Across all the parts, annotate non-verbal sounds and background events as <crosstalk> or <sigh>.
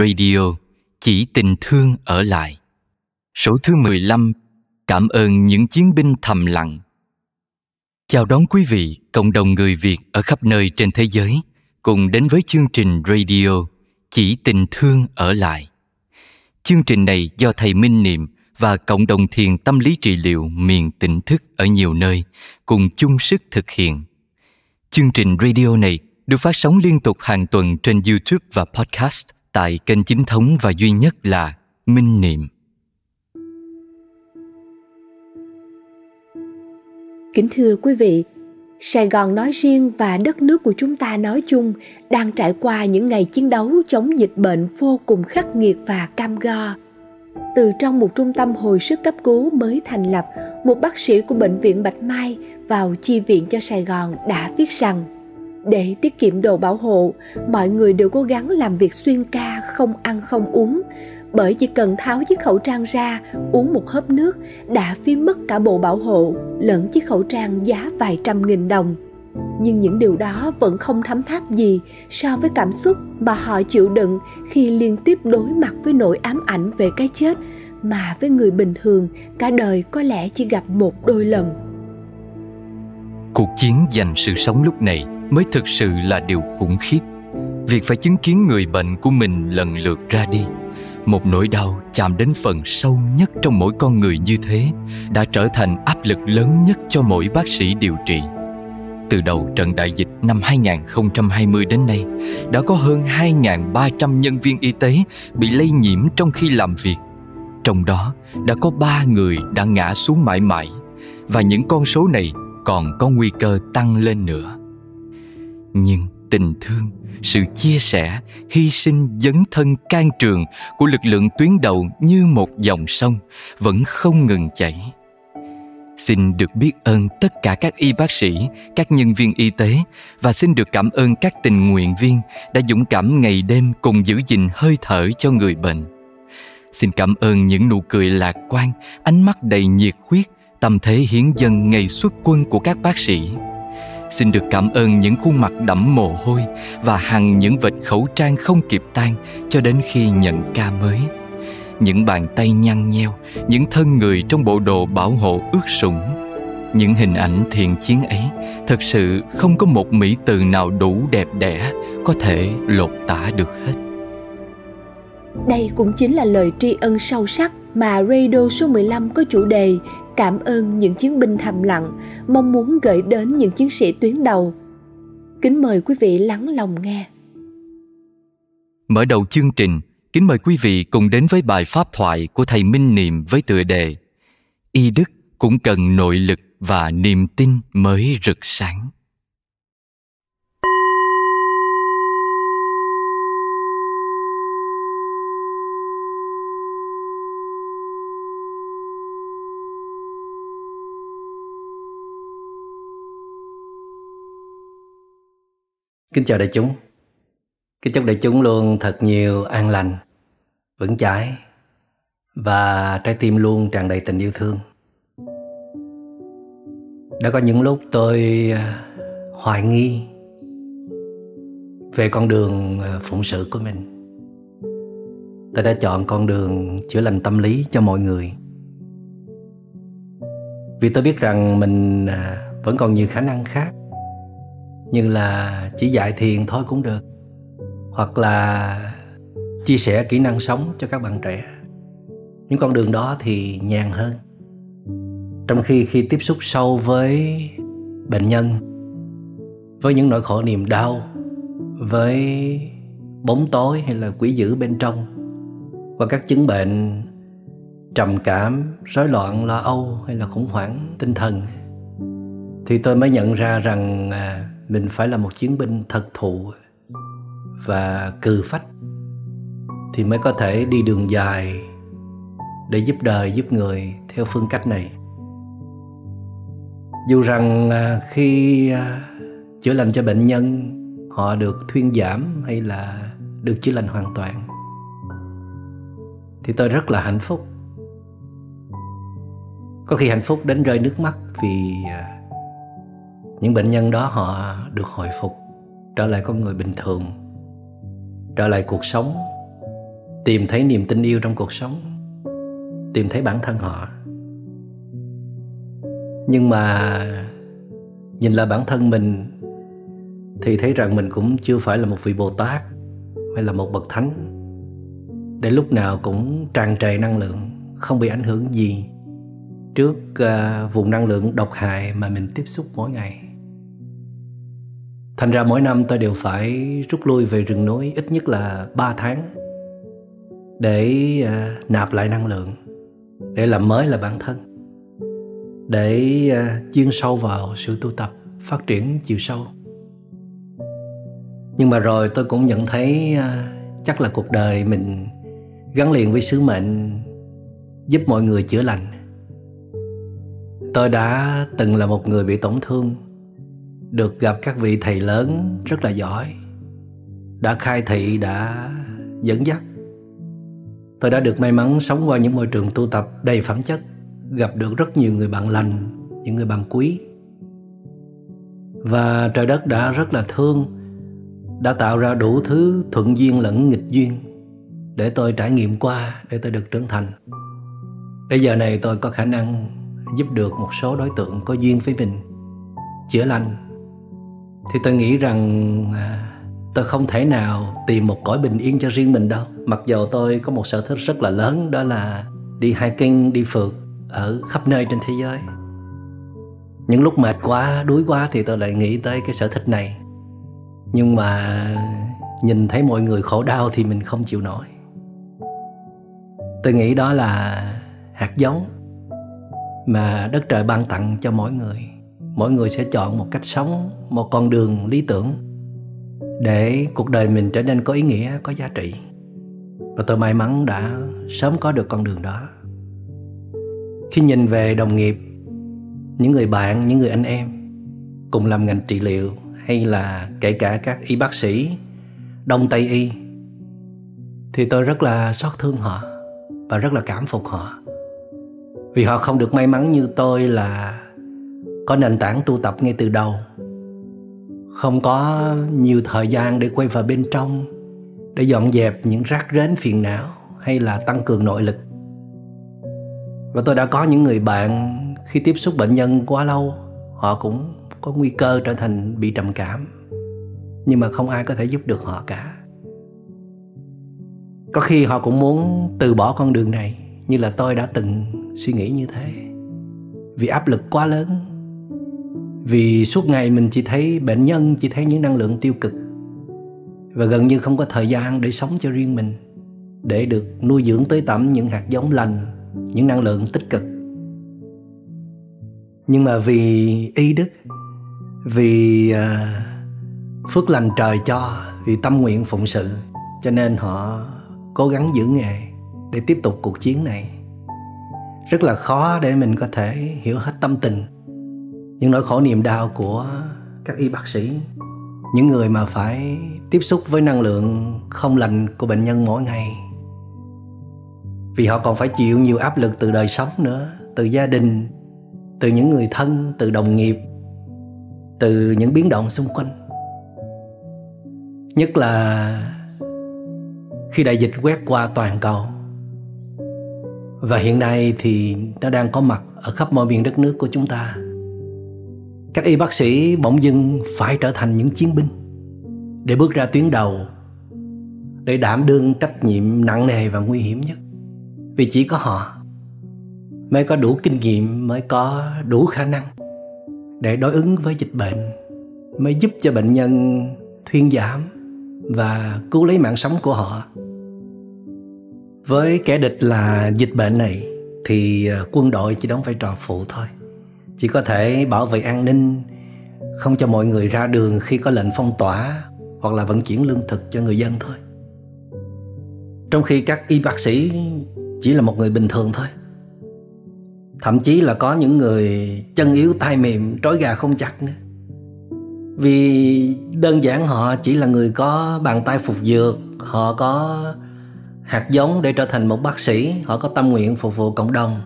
Radio Chỉ tình thương ở lại Số thứ 15 Cảm ơn những chiến binh thầm lặng Chào đón quý vị, cộng đồng người Việt ở khắp nơi trên thế giới cùng đến với chương trình radio Chỉ tình thương ở lại. Chương trình này do thầy Minh Niệm và cộng đồng thiền tâm lý trị liệu miền tỉnh thức ở nhiều nơi cùng chung sức thực hiện. Chương trình radio này được phát sóng liên tục hàng tuần trên YouTube và podcast tại kênh chính thống và duy nhất là Minh Niệm. Kính thưa quý vị, Sài Gòn nói riêng và đất nước của chúng ta nói chung đang trải qua những ngày chiến đấu chống dịch bệnh vô cùng khắc nghiệt và cam go. Từ trong một trung tâm hồi sức cấp cứu mới thành lập, một bác sĩ của bệnh viện Bạch Mai vào chi viện cho Sài Gòn đã viết rằng để tiết kiệm đồ bảo hộ, mọi người đều cố gắng làm việc xuyên ca, không ăn không uống, bởi chỉ cần tháo chiếc khẩu trang ra uống một hớp nước đã phí mất cả bộ bảo hộ lẫn chiếc khẩu trang giá vài trăm nghìn đồng. Nhưng những điều đó vẫn không thấm tháp gì so với cảm xúc mà họ chịu đựng khi liên tiếp đối mặt với nỗi ám ảnh về cái chết mà với người bình thường cả đời có lẽ chỉ gặp một đôi lần. Cuộc chiến giành sự sống lúc này mới thực sự là điều khủng khiếp việc phải chứng kiến người bệnh của mình lần lượt ra đi một nỗi đau chạm đến phần sâu nhất trong mỗi con người như thế đã trở thành áp lực lớn nhất cho mỗi bác sĩ điều trị. Từ đầu trận đại dịch năm 2020 đến nay, đã có hơn 2.300 nhân viên y tế bị lây nhiễm trong khi làm việc. Trong đó đã có 3 người đã ngã xuống mãi mãi và những con số này còn có nguy cơ tăng lên nữa. Nhưng tình thương, sự chia sẻ, hy sinh dấn thân can trường của lực lượng tuyến đầu như một dòng sông vẫn không ngừng chảy. Xin được biết ơn tất cả các y bác sĩ, các nhân viên y tế và xin được cảm ơn các tình nguyện viên đã dũng cảm ngày đêm cùng giữ gìn hơi thở cho người bệnh. Xin cảm ơn những nụ cười lạc quan, ánh mắt đầy nhiệt huyết, tâm thế hiến dân ngày xuất quân của các bác sĩ xin được cảm ơn những khuôn mặt đẫm mồ hôi và hằng những vệt khẩu trang không kịp tan cho đến khi nhận ca mới. Những bàn tay nhăn nheo, những thân người trong bộ đồ bảo hộ ướt sũng. Những hình ảnh thiện chiến ấy thật sự không có một mỹ từ nào đủ đẹp đẽ có thể lột tả được hết. Đây cũng chính là lời tri ân sâu sắc mà Radio số 15 có chủ đề cảm ơn những chiến binh thầm lặng, mong muốn gửi đến những chiến sĩ tuyến đầu. Kính mời quý vị lắng lòng nghe. Mở đầu chương trình, kính mời quý vị cùng đến với bài pháp thoại của thầy Minh Niệm với tựa đề Y Đức cũng cần nội lực và niềm tin mới rực sáng. Kính chào đại chúng. Kính chúc đại chúng luôn thật nhiều an lành, Vững chãi Và trái tim luôn tràn đầy tình yêu thương. Đã có những lúc tôi à, hoài nghi Về con đường à, phụng sự của mình. Tôi đã chọn con đường chữa lành tâm lý cho mọi người. Vì tôi biết rằng mình à, vẫn còn nhiều khả năng khác như là chỉ dạy thiền thôi cũng được. Hoặc là chia sẻ kỹ năng sống cho các bạn trẻ. Những con đường đó thì nhàn hơn. Trong khi khi tiếp xúc sâu với bệnh nhân với những nỗi khổ niềm đau với bóng tối hay là quỷ dữ bên trong và các chứng bệnh trầm cảm rối loạn lo âu hay là khủng hoảng tinh thần thì tôi mới nhận ra rằng à, mình phải là một chiến binh thật thụ và cừ phách thì mới có thể đi đường dài để giúp đời, giúp người theo phương cách này. Dù rằng à, khi à, chữa lành cho bệnh nhân, họ được thuyên giảm hay là được chữa lành hoàn toàn, thì tôi rất là hạnh phúc. Có khi hạnh phúc đến rơi nước mắt vì à, những bệnh nhân đó họ được hồi phục trở lại con người bình thường trở lại cuộc sống tìm thấy niềm tin yêu trong cuộc sống tìm thấy bản thân họ. Nhưng mà nhìn lại bản thân mình thì thấy rằng mình cũng chưa phải là một vị bồ tát hay là một bậc thánh. Để lúc nào cũng tràn trề năng lượng không bị ảnh hưởng gì trước uh, vùng năng lượng độc hại mà mình tiếp xúc mỗi ngày thành ra mỗi năm tôi đều phải rút lui về rừng núi ít nhất là 3 tháng để uh, nạp lại năng lượng để làm mới là bản thân để uh, chuyên sâu vào sự tu tập phát triển chiều sâu. Nhưng mà rồi tôi cũng nhận thấy uh, chắc là cuộc đời mình gắn liền với sứ mệnh giúp mọi người chữa lành. Tôi đã từng là một người bị tổn thương được gặp các vị thầy lớn rất là giỏi. Đã khai thị, đã dẫn dắt. Tôi đã được may mắn sống qua những môi trường tu tập đầy phẩm chất, gặp được rất nhiều người bạn lành, những người bạn quý. Và trời đất đã rất là thương, đã tạo ra đủ thứ thuận duyên lẫn nghịch duyên để tôi trải nghiệm qua, để tôi được trưởng thành. Bây giờ này tôi có khả năng giúp được một số đối tượng có duyên với mình, chữa lành thì tôi nghĩ rằng à, tôi không thể nào tìm một cõi bình yên cho riêng mình đâu. Mặc dù tôi có một sở thích rất là lớn, đó là đi hiking, đi phượt ở khắp nơi trên thế giới. Những lúc mệt quá, đuối quá thì tôi lại nghĩ tới cái sở thích này. Nhưng mà nhìn thấy mọi người khổ đau thì mình không chịu nổi. Tôi nghĩ đó là hạt giống mà đất trời ban tặng cho mỗi người mỗi người sẽ chọn một cách sống, một con đường lý tưởng để cuộc đời mình trở nên có ý nghĩa, có giá trị. Và tôi may mắn đã sớm có được con đường đó. Khi nhìn về đồng nghiệp, những người bạn, những người anh em cùng làm ngành trị liệu hay là kể cả các y bác sĩ, đông tây y, thì tôi rất là xót thương họ và rất là cảm phục họ. Vì họ không được may mắn như tôi là có nền tảng tu tập ngay từ đầu. Không có nhiều thời gian để quay vào bên trong, để dọn dẹp những rác rến phiền não hay là tăng cường nội lực. Và tôi đã có những người bạn, khi tiếp xúc bệnh nhân quá lâu, họ cũng có nguy cơ trở thành bị trầm cảm. Nhưng mà không ai có thể giúp được họ cả. Có khi họ cũng muốn từ bỏ con đường này, như là tôi đã từng suy nghĩ như thế. Vì áp lực quá lớn vì suốt ngày mình chỉ thấy bệnh nhân, chỉ thấy những năng lượng tiêu cực. Và gần như không có thời gian để sống cho riêng mình, để được nuôi dưỡng tới tẩm những hạt giống lành, những năng lượng tích cực. Nhưng mà vì y đức, vì à, phước lành trời cho, vì tâm nguyện phụng sự, cho nên họ cố gắng giữ nghề để tiếp tục cuộc chiến này. Rất là khó để mình có thể hiểu hết tâm tình những nỗi khổ niềm đau của các y bác sĩ. Những người mà phải tiếp xúc với năng lượng không lành của bệnh nhân mỗi ngày. Vì họ còn phải chịu nhiều áp lực từ đời sống nữa, từ gia đình, từ những người thân, từ đồng nghiệp, từ những biến động xung quanh. Nhất là khi đại dịch quét qua toàn cầu. Và hiện nay thì nó đang có mặt ở khắp mọi miền đất nước của chúng ta các y bác sĩ bỗng dưng phải trở thành những chiến binh để bước ra tuyến đầu, để đảm đương trách nhiệm nặng nề và nguy hiểm nhất. Vì chỉ có họ mới có đủ kinh nghiệm, mới có đủ khả năng để đối ứng với dịch bệnh, mới giúp cho bệnh nhân thuyên giảm và cứu lấy mạng sống của họ. Với kẻ địch là dịch bệnh này thì ờ, quân đội chỉ đóng vai trò phụ thôi chỉ có thể bảo vệ an ninh, không cho mọi người ra đường khi có lệnh phong tỏa hoặc là vận chuyển lương thực cho người dân thôi. Trong khi các y bác sĩ chỉ là một người bình thường thôi. Thậm chí là có những người chân yếu tay mềm, trói gà không chặt nữa. Vì đơn giản họ chỉ là người có bàn tay phục dược, họ có hạt giống để trở thành một bác sĩ, họ có tâm nguyện phục vụ cộng đồng.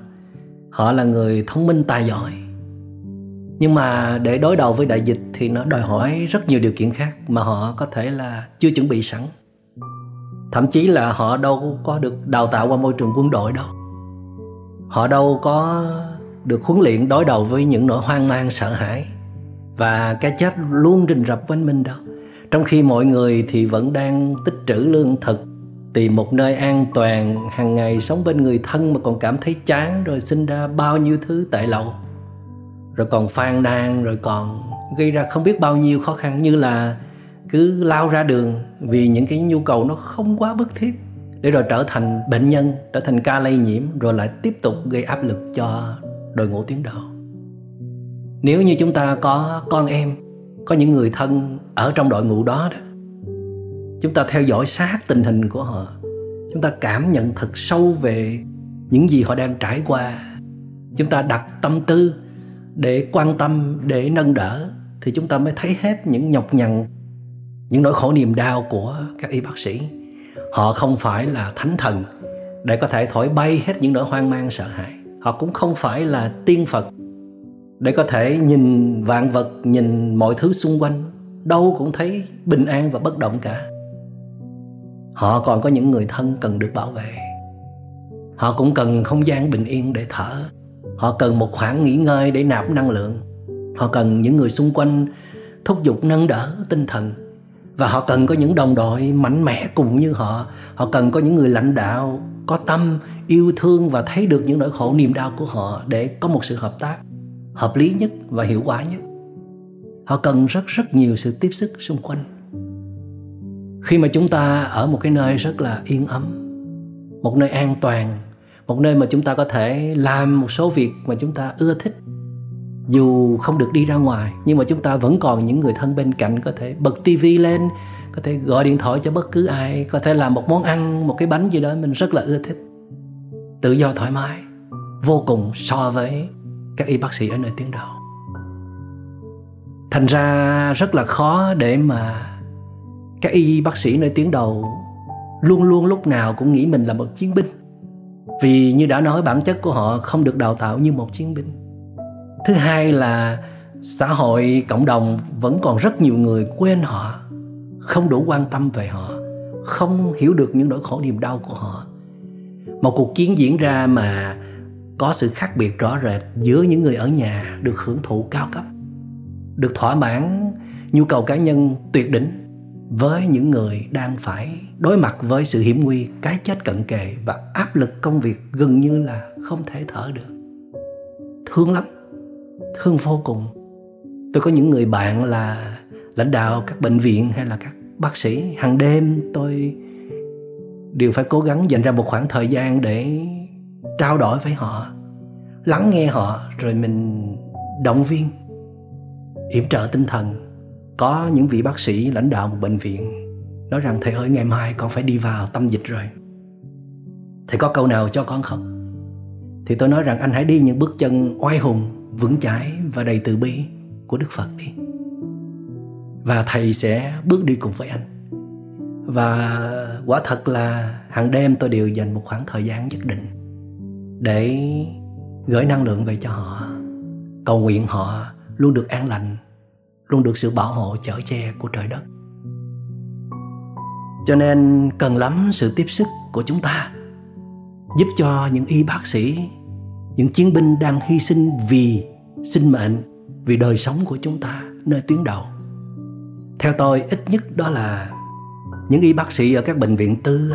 Họ là người thông minh tài giỏi nhưng mà để đối đầu với đại dịch thì nó đòi hỏi rất nhiều điều kiện khác mà họ có thể là chưa chuẩn bị sẵn. Thậm chí là họ đâu có được đào tạo qua môi trường quân đội đâu. Họ đâu có được huấn luyện đối đầu với những nỗi hoang mang, sợ hãi và cái chết luôn rình rập quanh mình đâu. Trong khi mọi người thì vẫn đang tích trữ lương thực, tìm một nơi an toàn, hàng ngày sống bên người thân mà còn cảm thấy chán rồi sinh ra bao nhiêu thứ tệ lậu rồi còn phàn nàn, rồi còn gây ra không biết bao nhiêu khó khăn, như là cứ lao ra đường vì những cái nhu cầu nó không quá bức thiết, để rồi trở thành bệnh nhân, trở thành ca lây nhiễm, rồi lại tiếp tục gây áp lực cho đội ngũ tuyến đầu. Nếu như chúng ta có con em, có những người thân ở trong đội ngũ đó đó, chúng ta theo dõi sát tình hình của họ, chúng ta cảm nhận thật sâu về những gì họ đang trải qua, chúng ta đặt tâm tư để quan tâm, để nâng đỡ, thì chúng ta mới thấy hết những nhọc nhằn, những nỗi khổ niềm đau của các y bác sĩ. Họ không phải là thánh thần để có thể thổi bay hết những nỗi hoang mang, sợ hãi. Họ cũng không phải là tiên phật để có thể nhìn vạn vật, nhìn mọi thứ xung quanh, đâu cũng thấy bình an và bất động cả. Họ còn có những người thân cần được bảo vệ. Họ cũng cần không gian bình yên để thở họ cần một khoảng nghỉ ngơi để nạp năng lượng. Họ cần những người xung quanh thúc giục nâng đỡ tinh thần. Và họ cần có những đồng đội mạnh mẽ cùng như họ. Họ cần có những người lãnh đạo có tâm, yêu thương và thấy được những nỗi khổ niềm đau của họ để có một sự hợp tác hợp lý nhất và hiệu quả nhất. Họ cần rất rất nhiều sự tiếp sức xung quanh. Khi mà chúng ta ở một cái nơi rất là yên ấm, một nơi an toàn một nơi mà chúng ta có thể làm một số việc mà chúng ta ưa thích. Dù không được đi ra ngoài, nhưng mà chúng ta vẫn còn những người thân bên cạnh có thể bật tivi lên, có thể gọi điện thoại cho bất cứ ai, có thể làm một món ăn, một cái bánh gì đó mình rất là ưa thích. Tự do thoải mái, vô cùng so với các y bác sĩ ở nơi tuyến đầu. Thành ra rất là khó để mà các y bác sĩ nơi tuyến đầu luôn luôn lúc nào cũng nghĩ mình là một chiến binh vì như đã nói, bản chất của họ không được đào tạo như một chiến binh. Thứ hai là xã hội, cộng đồng vẫn còn rất nhiều người quên họ, không đủ quan tâm về họ, không hiểu được những nỗi khổ niềm đau của họ. Một cuộc chiến diễn ra mà có sự khác biệt rõ rệt giữa những người ở nhà được hưởng thụ cao cấp, được thỏa mãn nhu cầu cá nhân tuyệt đỉnh với những người đang phải đối mặt với sự hiểm nguy, cái chết cận kề và áp lực công việc gần như là không thể thở được. Thương lắm, thương vô cùng. Tôi có những người bạn là lãnh đạo các bệnh viện hay là các bác sĩ. Hàng đêm tôi đều phải cố gắng dành ra một khoảng thời gian để trao đổi với họ, lắng nghe họ, rồi mình động viên, yểm trợ tinh thần có những vị bác sĩ lãnh đạo một bệnh viện nói rằng, thầy ơi, ngày mai con phải đi vào tâm dịch rồi. Thầy có câu nào cho con không? Thì tôi nói rằng, anh hãy đi những bước chân oai hùng, vững chãi và đầy từ bi của đức phật đi. Và thầy sẽ bước đi cùng với anh. Và quả thật là hàng đêm tôi đều dành một khoảng thời gian nhất định để gửi năng lượng về cho họ, cầu nguyện họ luôn được an lành luôn được sự bảo hộ chở che của trời đất. Cho nên cần lắm sự tiếp sức của chúng ta, giúp cho những y bác sĩ, những chiến binh đang hy sinh vì sinh mệnh, vì đời sống của chúng ta nơi tuyến đầu. Theo tôi, ít nhất đó là những y bác sĩ ở các bệnh viện tư,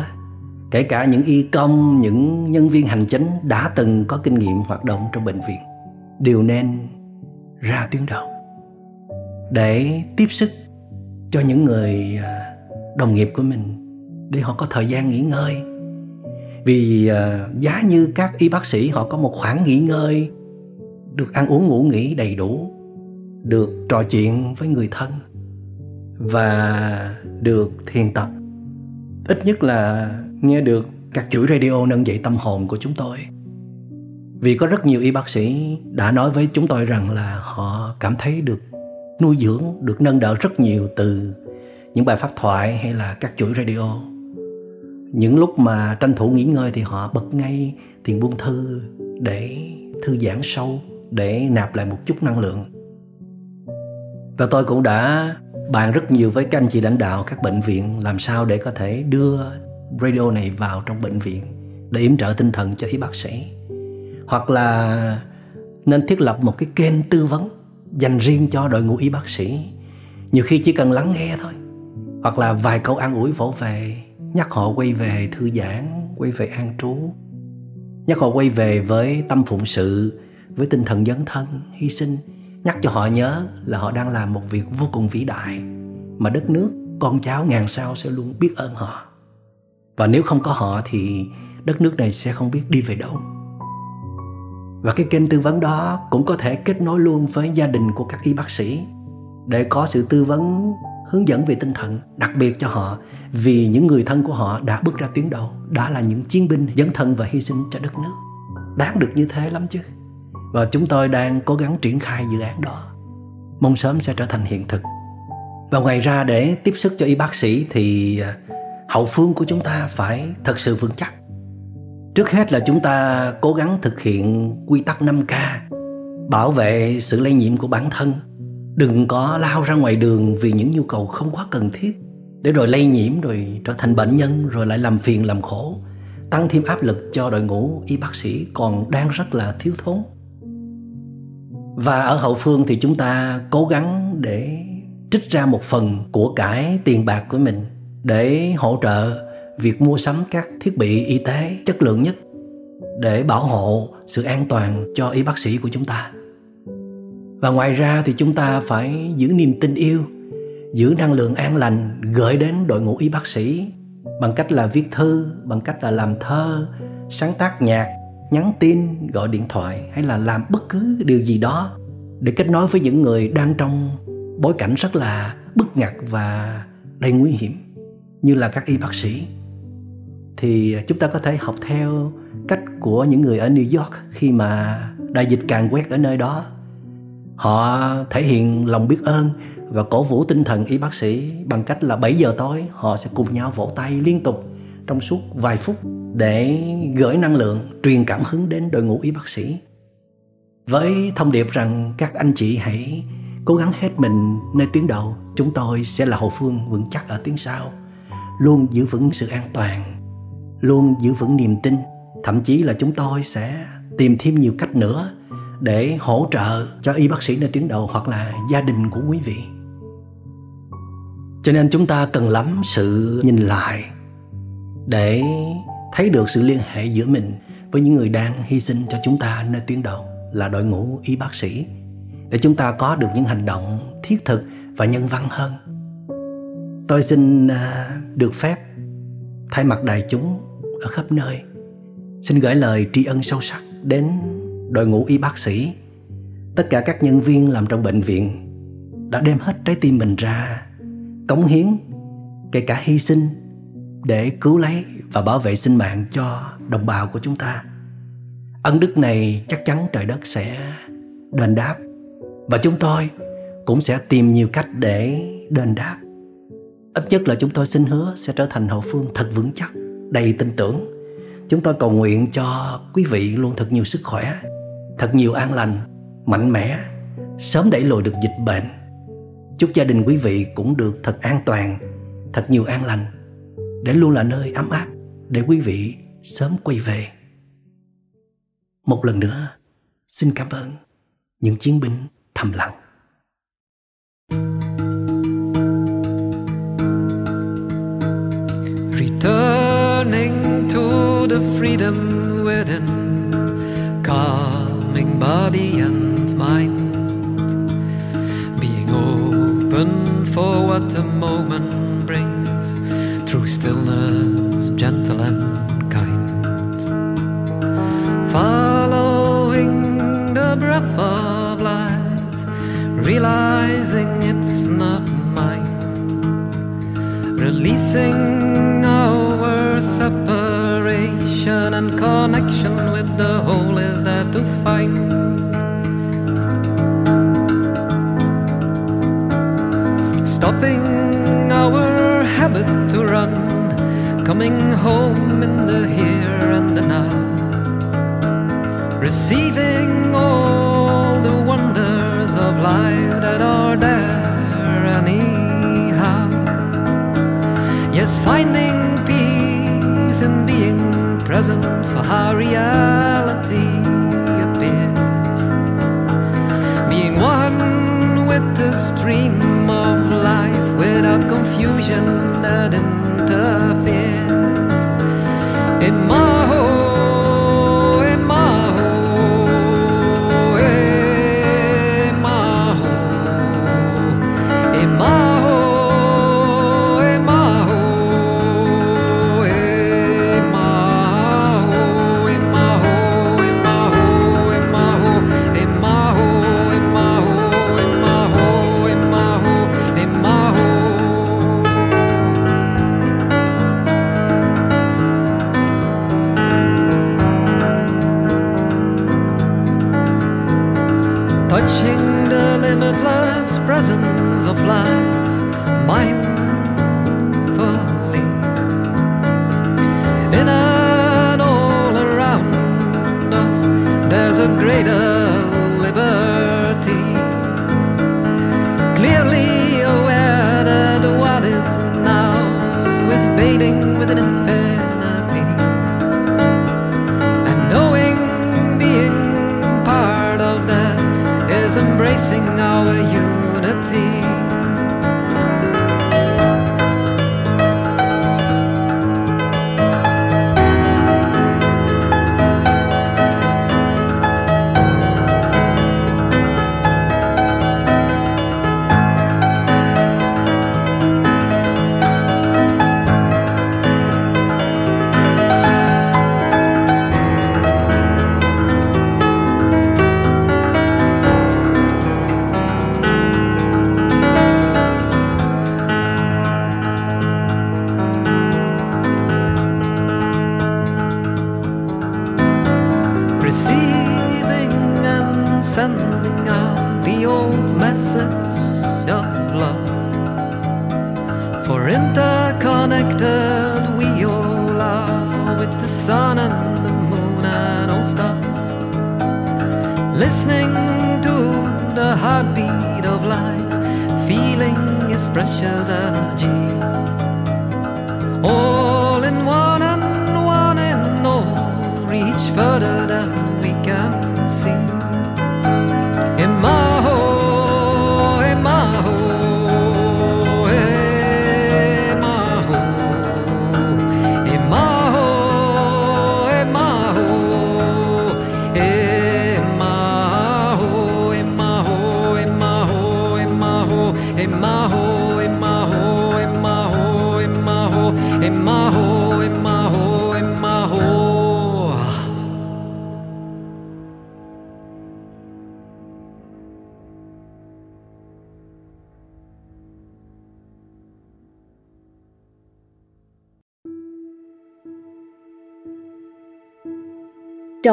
kể cả những y công, những nhân viên hành chính đã từng có kinh nghiệm hoạt động trong bệnh viện, đều nên ra tuyến đầu để tiếp sức cho những người à, đồng nghiệp của mình để họ có thời gian nghỉ ngơi. Vì à, giá như các y bác sĩ họ có một khoảng nghỉ ngơi, được ăn uống ngủ nghỉ đầy đủ, được trò chuyện với người thân và được thiền tập. Ít nhất là nghe được các chuỗi radio nâng dậy tâm hồn của chúng tôi. Vì có rất nhiều y bác sĩ đã nói với chúng tôi rằng là họ cảm thấy được nuôi dưỡng được nâng đỡ rất nhiều từ những bài pháp thoại hay là các chuỗi radio. Những lúc mà tranh thủ nghỉ ngơi thì họ bật ngay tiền buông thư để thư giãn sâu, để nạp lại một chút năng lượng. Và tôi cũng đã bàn rất nhiều với các anh chị lãnh đạo các bệnh viện làm sao để có thể đưa radio này vào trong bệnh viện để yểm trợ tinh thần cho y bác sĩ. Hoặc là nên thiết lập một cái kênh tư vấn dành riêng cho đội ngũ y bác sĩ. Nhiều khi chỉ cần lắng nghe thôi, hoặc là vài câu an ủi vỗ về, nhắc họ quay về thư giãn, quay về an trú, nhắc họ quay về với tâm phụng sự, với tinh thần dấn thân, hy sinh, nhắc cho họ nhớ là họ đang làm một việc vô cùng vĩ đại, mà đất nước, con cháu ngàn sao sẽ luôn biết ơn họ. Và nếu không có họ thì đất nước này sẽ không biết đi về đâu và cái kênh tư vấn đó cũng có thể kết nối luôn với gia đình của các y bác sĩ để có sự tư vấn, hướng dẫn về tinh thần, đặc biệt cho họ, vì những người thân của họ đã bước ra tuyến đầu, đã là những chiến binh dấn thân và hy sinh cho đất nước. Đáng được như thế lắm chứ. Và chúng tôi đang cố gắng triển khai dự án đó. Mong sớm sẽ trở thành hiện thực. Và ngoài ra, để tiếp sức cho y bác sĩ thì à, hậu phương của chúng ta phải thật sự vững chắc trước hết là chúng ta cố gắng thực hiện quy tắc 5K bảo vệ sự lây nhiễm của bản thân. Đừng có lao ra ngoài đường vì những nhu cầu không quá cần thiết để rồi lây nhiễm, rồi trở thành bệnh nhân, rồi lại làm phiền, làm khổ. Tăng thêm áp lực cho đội ngũ y bác sĩ còn đang rất là thiếu thốn. Và ở hậu phương thì chúng ta cố gắng để trích ra một phần của cải tiền bạc của mình để hỗ trợ việc mua sắm các thiết bị y tế chất lượng nhất để bảo hộ sự an toàn cho y bác sĩ của chúng ta. Và ngoài ra thì chúng ta phải giữ niềm tin yêu, giữ năng lượng an lành gửi đến đội ngũ y bác sĩ bằng cách là viết thư, bằng cách là làm thơ, sáng tác nhạc, nhắn tin, gọi điện thoại hay là làm bất cứ điều gì đó để kết nối với những người đang trong bối cảnh rất là bất ngặt và đầy nguy hiểm như là các y bác sĩ thì chúng ta có thể học theo cách của những người ở New York khi mà đại dịch càng quét ở nơi đó. Họ thể hiện lòng biết ơn và cổ vũ tinh thần y bác sĩ bằng cách là 7 giờ tối họ sẽ cùng nhau vỗ tay liên tục trong suốt vài phút để gửi năng lượng truyền cảm hứng đến đội ngũ y bác sĩ. Với thông điệp rằng các anh chị hãy cố gắng hết mình nơi tuyến đầu, chúng tôi sẽ là hậu phương vững chắc ở tuyến sau, luôn giữ vững sự an toàn luôn giữ vững niềm tin. Thậm chí là chúng tôi sẽ tìm thêm nhiều cách nữa để hỗ trợ cho y bác sĩ nơi tuyến đầu hoặc là gia đình của quý vị. Cho nên chúng ta cần lắm sự nhìn lại để thấy được sự liên hệ giữa mình với những người đang hy sinh cho chúng ta nơi tuyến đầu là đội ngũ y bác sĩ để chúng ta có được những hành động thiết thực và nhân văn hơn. Tôi xin à, được phép thay mặt đại chúng ở khắp nơi. Xin gửi lời tri ân sâu sắc đến đội ngũ y bác sĩ. Tất cả các nhân viên làm trong bệnh viện đã đem hết trái tim mình ra, cống hiến, kể cả hy sinh, để cứu lấy và bảo vệ sinh mạng cho đồng bào của chúng ta. Ân đức này chắc chắn trời đất sẽ đền đáp và chúng tôi cũng sẽ tìm nhiều cách để đền đáp. Ít nhất là chúng tôi xin hứa sẽ trở thành hậu phương thật vững chắc đầy tin tưởng. Chúng tôi cầu nguyện cho quý vị luôn thật nhiều sức khỏe, thật nhiều an lành, mạnh mẽ, sớm đẩy lùi được dịch bệnh. Chúc gia đình quý vị cũng được thật an toàn, thật nhiều an lành. Để luôn là nơi ấm áp để quý vị sớm quay về. Một lần nữa, xin cảm ơn những chiến binh thầm lặng. Returning to the freedom within Calming body and masturbating with an infant.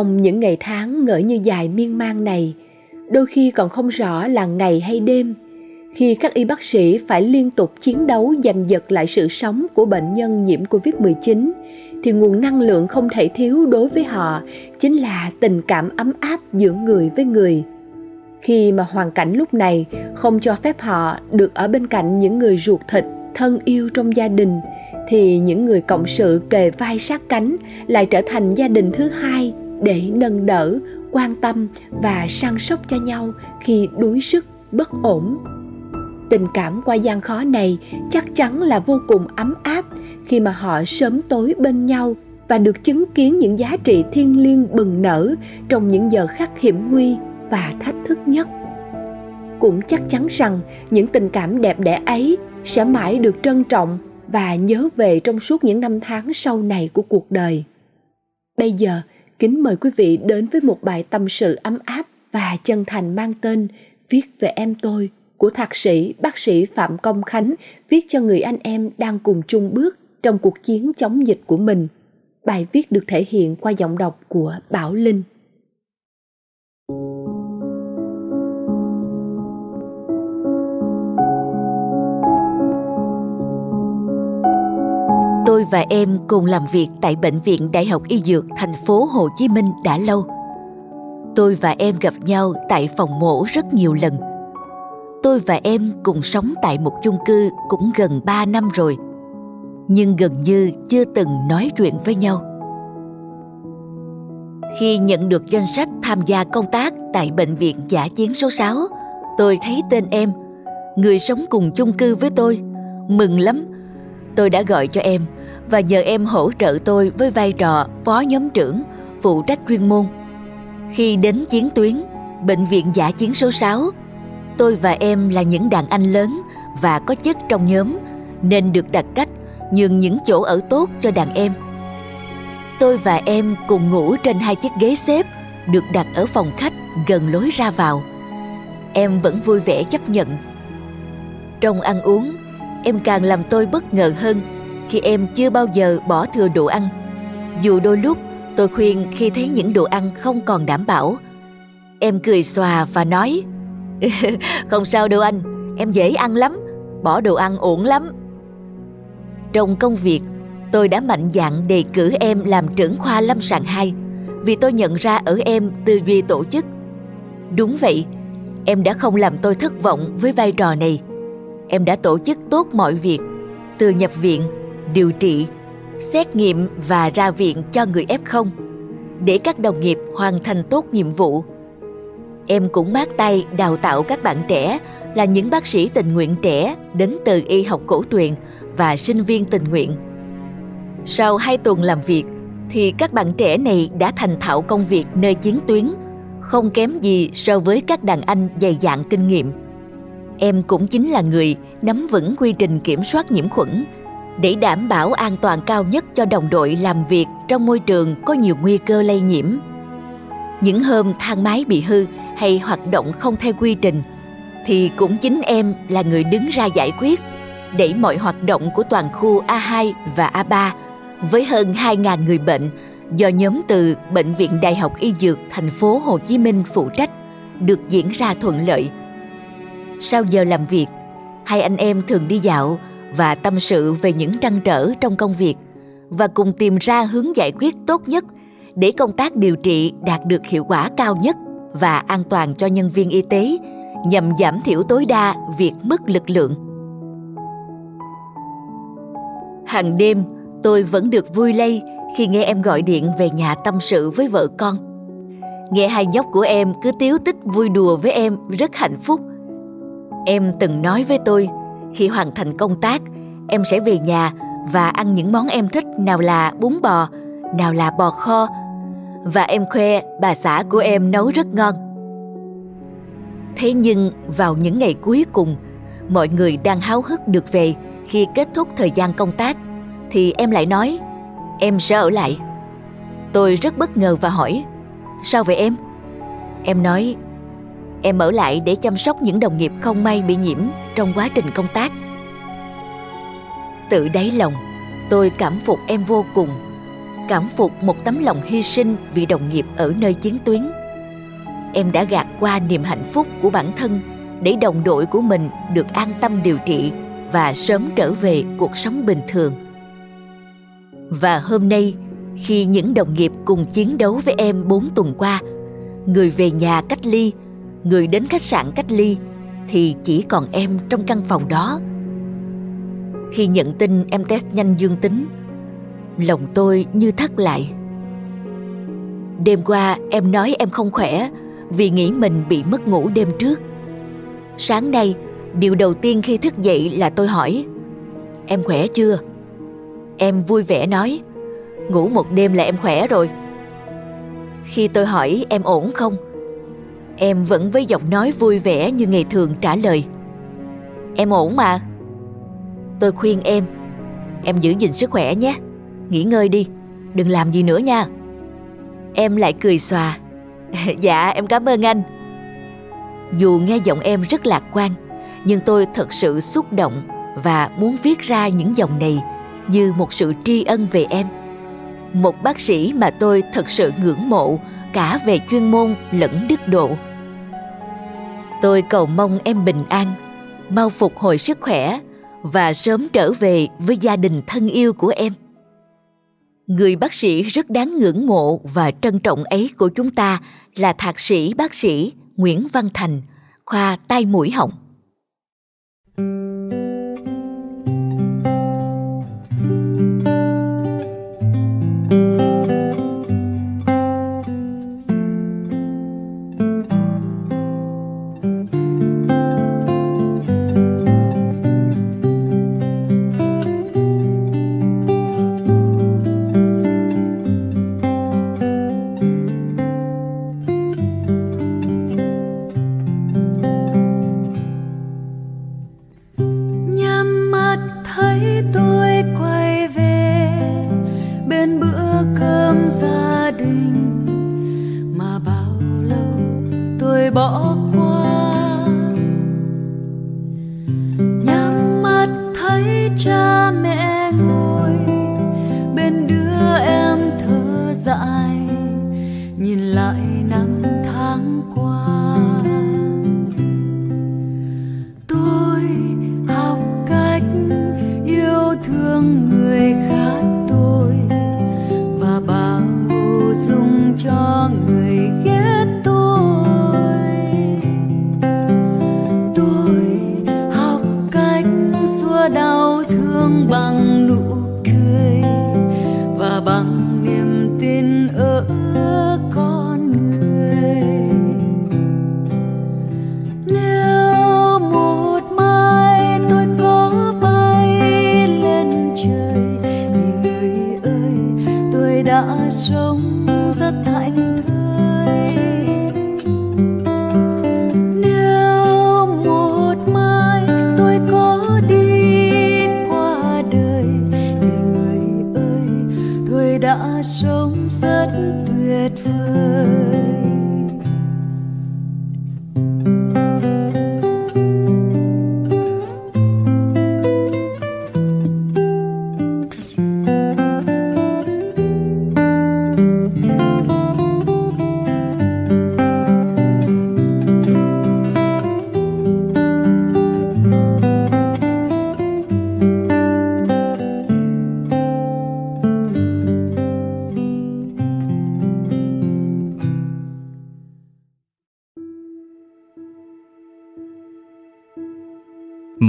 Trong những ngày tháng ngỡ như dài miên man này, đôi khi còn không rõ là ngày hay đêm, khi các y bác sĩ phải liên tục chiến đấu giành giật lại sự sống của bệnh nhân nhiễm Covid-19, thì nguồn năng lượng không thể thiếu đối với họ chính là tình cảm ấm áp giữa người với người. Khi mà hoàn cảnh lúc này không cho phép họ được ở bên cạnh những người ruột thịt, thân yêu trong gia đình, thì những người cộng sự kề vai sát cánh lại trở thành gia đình thứ hai để nâng đỡ, quan tâm và săn sóc cho nhau khi đuối sức, bất ổn. Tình cảm qua gian khó này chắc chắn là vô cùng ấm áp khi mà họ sớm tối bên nhau và được chứng kiến những giá trị thiêng liêng bừng nở trong những giờ khắc hiểm nguy và thách thức nhất. Cũng chắc chắn rằng những tình cảm đẹp đẽ ấy sẽ mãi được trân trọng và nhớ về trong suốt những năm tháng sau này của cuộc đời. Bây giờ, kính mời quý vị đến với một bài tâm sự ấm áp và chân thành mang tên Viết về em tôi của thạc sĩ bác sĩ Phạm Công Khánh, viết cho người anh em đang cùng chung bước trong cuộc chiến chống dịch của mình. Bài viết được thể hiện qua giọng đọc của Bảo Linh. Tôi và em cùng làm việc tại Bệnh viện Đại học Y Dược thành phố Hồ Chí Minh đã lâu. Tôi và em gặp nhau tại phòng mổ rất nhiều lần. Tôi và em cùng sống tại một chung cư cũng gần 3 năm rồi. nhưng gần như chưa từng nói chuyện với nhau khi nhận được danh sách tham gia công tác tại bệnh viện giả chiến số 6, tôi thấy tên em, người sống cùng chung cư với tôi. Mừng lắm. Tôi đã gọi cho em và nhờ em hỗ trợ tôi với vai trò phó nhóm trưởng, phụ trách chuyên môn. Khi đến chiến tuyến, bệnh viện giả chiến số 6, tôi và em là những đàn anh lớn và có chức trong nhóm nên được đặt cách nhường những chỗ ở tốt cho đàn em. Tôi và em cùng ngủ trên hai chiếc ghế xếp được đặt ở phòng khách gần lối ra vào. Em vẫn vui vẻ chấp nhận. Trong ăn uống em càng làm tôi bất ngờ hơn khi em chưa bao giờ bỏ thừa đồ ăn dù đôi lúc tôi khuyên khi thấy những đồ ăn không còn đảm bảo em cười xòa và nói <laughs> không sao đâu anh em dễ ăn lắm bỏ đồ ăn ổn lắm trong công việc tôi đã mạnh dạn đề cử em làm trưởng khoa lâm sàng 2 vì tôi nhận ra ở em tư duy tổ chức. Đúng vậy, em đã không làm tôi thất vọng với vai trò này. Em đã tổ chức tốt mọi việc, từ nhập viện, điều trị, xét nghiệm và ra viện cho người F0 để các đồng nghiệp hoàn thành tốt nhiệm vụ. Em cũng mát tay đào tạo các bạn trẻ là những bác sĩ tình nguyện trẻ đến từ y học cổ truyền và sinh viên tình nguyện sau hai tuần làm việc thì các bạn trẻ này đã thành thạo công việc nơi chiến tuyến, không kém gì so với các đàn anh dày dạn kinh nghiệm. Em cũng chính là người nắm vững quy trình kiểm soát nhiễm khuẩn để đảm bảo an toàn cao nhất cho đồng đội làm việc trong môi trường có nhiều nguy cơ lây nhiễm. Những hôm thang máy bị hư hay hoạt động không theo quy trình thì cũng chính em là người đứng ra giải quyết để mọi hoạt động của toàn khu A2 và A3 với hơn 2.000 người bệnh do nhóm từ Bệnh viện Đại học Y Dược thành phố Hồ Chí Minh phụ trách được diễn ra thuận lợi. Sau giờ làm việc, hai anh em thường đi dạo và tâm sự về những trăn trở trong công việc và cùng tìm ra hướng giải quyết tốt nhất để công tác điều trị đạt được hiệu quả cao nhất và an toàn cho nhân viên y tế nhằm giảm thiểu tối đa việc mất lực lượng. Hàng đêm, tôi vẫn được vui lây khi nghe em gọi điện về nhà tâm sự với vợ con nghe hai nhóc của em cứ tiếu tích vui đùa với em rất hạnh phúc em từng nói với tôi khi hoàn thành công tác, em sẽ về nhà và ăn những món em thích, nào là bún bò, nào là bò kho. Và em khoe bà xã của em nấu rất ngon. Thế nhưng, vào những ngày cuối cùng, mọi người đang háo hức được về khi kết thúc thời gian công tác, thì em lại nói, em sẽ ở lại. Tôi rất bất ngờ và hỏi, sao vậy em? Em nói em ở lại để chăm sóc những đồng nghiệp không may bị nhiễm trong quá trình công tác. Tự đáy lòng tôi cảm phục em vô cùng. Cảm phục một tấm lòng hy sinh vì đồng nghiệp ở nơi chiến tuyến. Em đã gạt qua niềm hạnh phúc của bản thân để đồng đội của mình được an tâm điều trị và sớm trở về cuộc sống bình thường. Và hôm nay, khi những đồng nghiệp cùng chiến đấu với em 4 tuần qua, người về nhà cách ly, người đến khách sạn cách ly, thì chỉ còn em trong căn phòng đó. Khi nhận tin em test nhanh dương tính, lòng tôi như thắt lại. Đêm qua em nói em không khỏe vì nghĩ mình bị mất ngủ đêm trước. Sáng nay, điều đầu tiên khi thức dậy là tôi hỏi Em khỏe chưa? Em vui vẻ nói Ngủ một đêm là em khỏe rồi Khi tôi hỏi em ổn không Em vẫn với giọng nói vui vẻ như ngày thường trả lời. Em ổn mà. Tôi khuyên em Em giữ gìn sức khỏe nhé. Nghỉ ngơi đi, Đừng làm gì nữa nha. Em lại cười xòa. <laughs> Dạ em cảm ơn anh. Dù nghe giọng em rất lạc quan, Nhưng tôi thật sự xúc động Và muốn viết ra những dòng này như một sự tri ân về em. Một bác sĩ mà tôi thật sự ngưỡng mộ cả về chuyên môn lẫn đức độ tôi cầu mong em bình an, mau phục hồi sức khỏe và sớm trở về với gia đình thân yêu của em. Người bác sĩ rất đáng ngưỡng mộ và trân trọng ấy của chúng ta là thạc sĩ bác sĩ nguyễn văn thành, khoa tai mũi họng.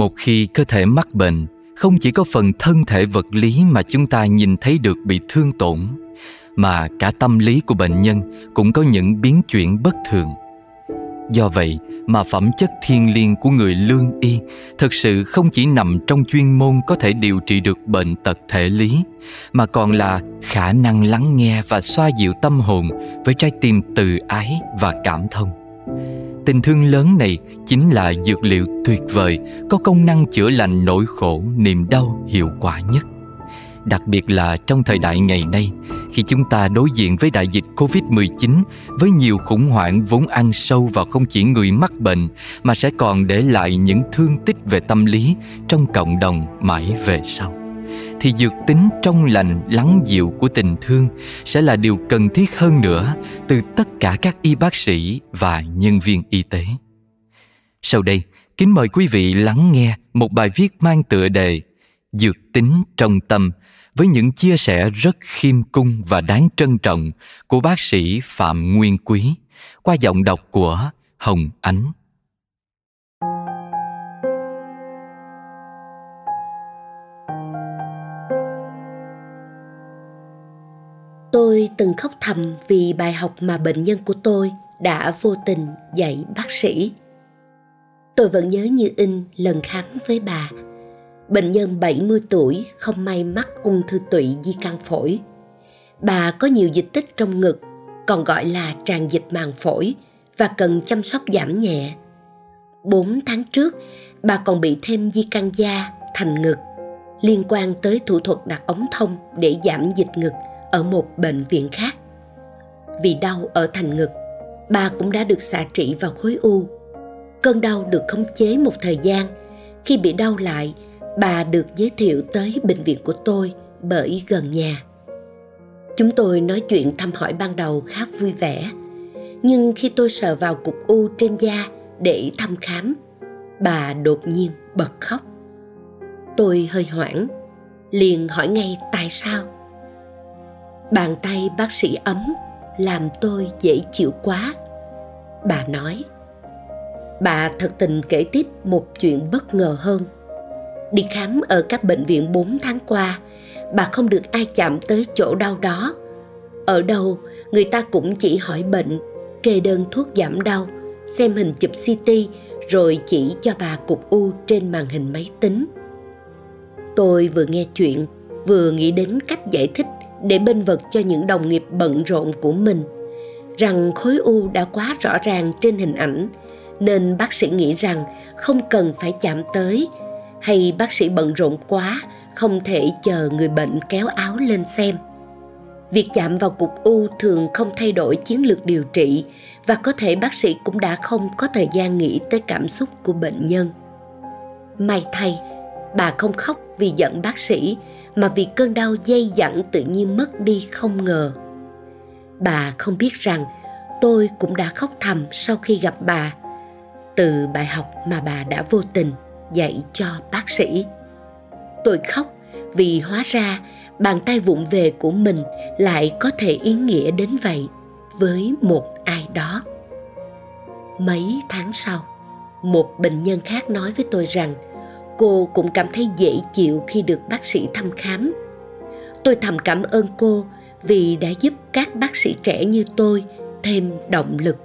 Một khi cơ thể mắc bệnh, không chỉ có phần thân thể vật lý mà chúng ta nhìn thấy được bị thương tổn, mà cả tâm lý của bệnh nhân cũng có những biến chuyển bất thường. Do vậy mà phẩm chất thiêng liêng của người lương y thực sự không chỉ nằm trong chuyên môn có thể điều trị được bệnh tật thể lý, mà còn là khả năng lắng nghe và xoa dịu tâm hồn với trái tim từ ái và cảm thông tình thương lớn này chính là dược liệu tuyệt vời, có công năng chữa lành nỗi khổ, niềm đau hiệu quả nhất. Đặc biệt là trong thời đại ngày nay, khi chúng ta đối diện với đại dịch Covid-19 với nhiều khủng hoảng vốn ăn sâu vào không chỉ người mắc bệnh, mà sẽ còn để lại những thương tích về tâm lý trong cộng đồng mãi về sau thì dược tính trong lành lắng dịu của tình thương sẽ là điều cần thiết hơn nữa từ tất cả các y bác sĩ và nhân viên y tế. Sau đây, kính mời quý vị lắng nghe một bài viết mang tựa đề Dược tính trong tâm với những chia sẻ rất khiêm cung và đáng trân trọng của bác sĩ Phạm Nguyên Quý qua giọng đọc của Hồng Ánh. Tôi từng khóc thầm vì bài học mà bệnh nhân của tôi đã vô tình dạy bác sĩ. Tôi vẫn nhớ như in lần khám với bà. Bệnh nhân 70 tuổi không may mắc ung thư tụy di căn phổi. Bà có nhiều dịch tích trong ngực, còn gọi là tràn dịch màng phổi và cần chăm sóc giảm nhẹ. 4 tháng trước, bà còn bị thêm di căn da thành ngực liên quan tới thủ thuật đặt ống thông để giảm dịch ngực – ở một bệnh viện khác. Vì đau ở thành ngực, bà cũng đã được xạ trị vào khối u. Cơn đau được khống chế một thời gian. Khi bị đau lại, bà được giới thiệu tới bệnh viện của tôi bởi gần nhà. Chúng tôi nói chuyện thăm hỏi ban đầu khá vui vẻ. Nhưng khi tôi sờ vào cục u trên da để thăm khám, bà đột nhiên bật khóc. Tôi hơi hoảng, liền hỏi ngay tại sao bàn tay bác sĩ ấm, làm tôi dễ chịu quá. Bà nói, bà thật tình kể tiếp một chuyện bất ngờ hơn. Đi khám ở các bệnh viện 4 tháng qua, bà không được ai chạm tới chỗ đau đó. Ở đâu, người ta cũng chỉ hỏi bệnh, kê đơn thuốc giảm đau, xem hình chụp ct rồi chỉ cho bà cục u trên màn hình máy tính. Tôi vừa nghe chuyện, vừa nghĩ đến cách giải thích để bên vực cho những đồng nghiệp bận rộn của mình. Rằng khối u đã quá rõ ràng trên hình ảnh, nên bác sĩ nghĩ rằng không cần phải chạm tới, hay bác sĩ bận rộn quá, không thể chờ người bệnh kéo áo lên xem. Việc chạm vào cục u thường không thay đổi chiến lược điều trị, và có thể bác sĩ cũng đã không có thời gian nghĩ tới cảm xúc của bệnh nhân. May thay, bà không khóc vì giận bác sĩ mà vì cơn đau dây dẳng tự nhiên mất đi không ngờ. Bà không biết rằng tôi cũng đã khóc thầm sau khi gặp bà, từ bài học mà bà đã vô tình dạy cho bác sĩ. Tôi khóc vì hóa ra bàn tay vụng về của mình lại có thể ý nghĩa đến vậy với một ai đó. Mấy tháng sau, một bệnh nhân khác nói với tôi rằng cô cũng cảm thấy dễ chịu khi được bác sĩ thăm khám. Tôi thầm cảm ơn cô vì đã giúp các bác sĩ trẻ như tôi thêm động lực.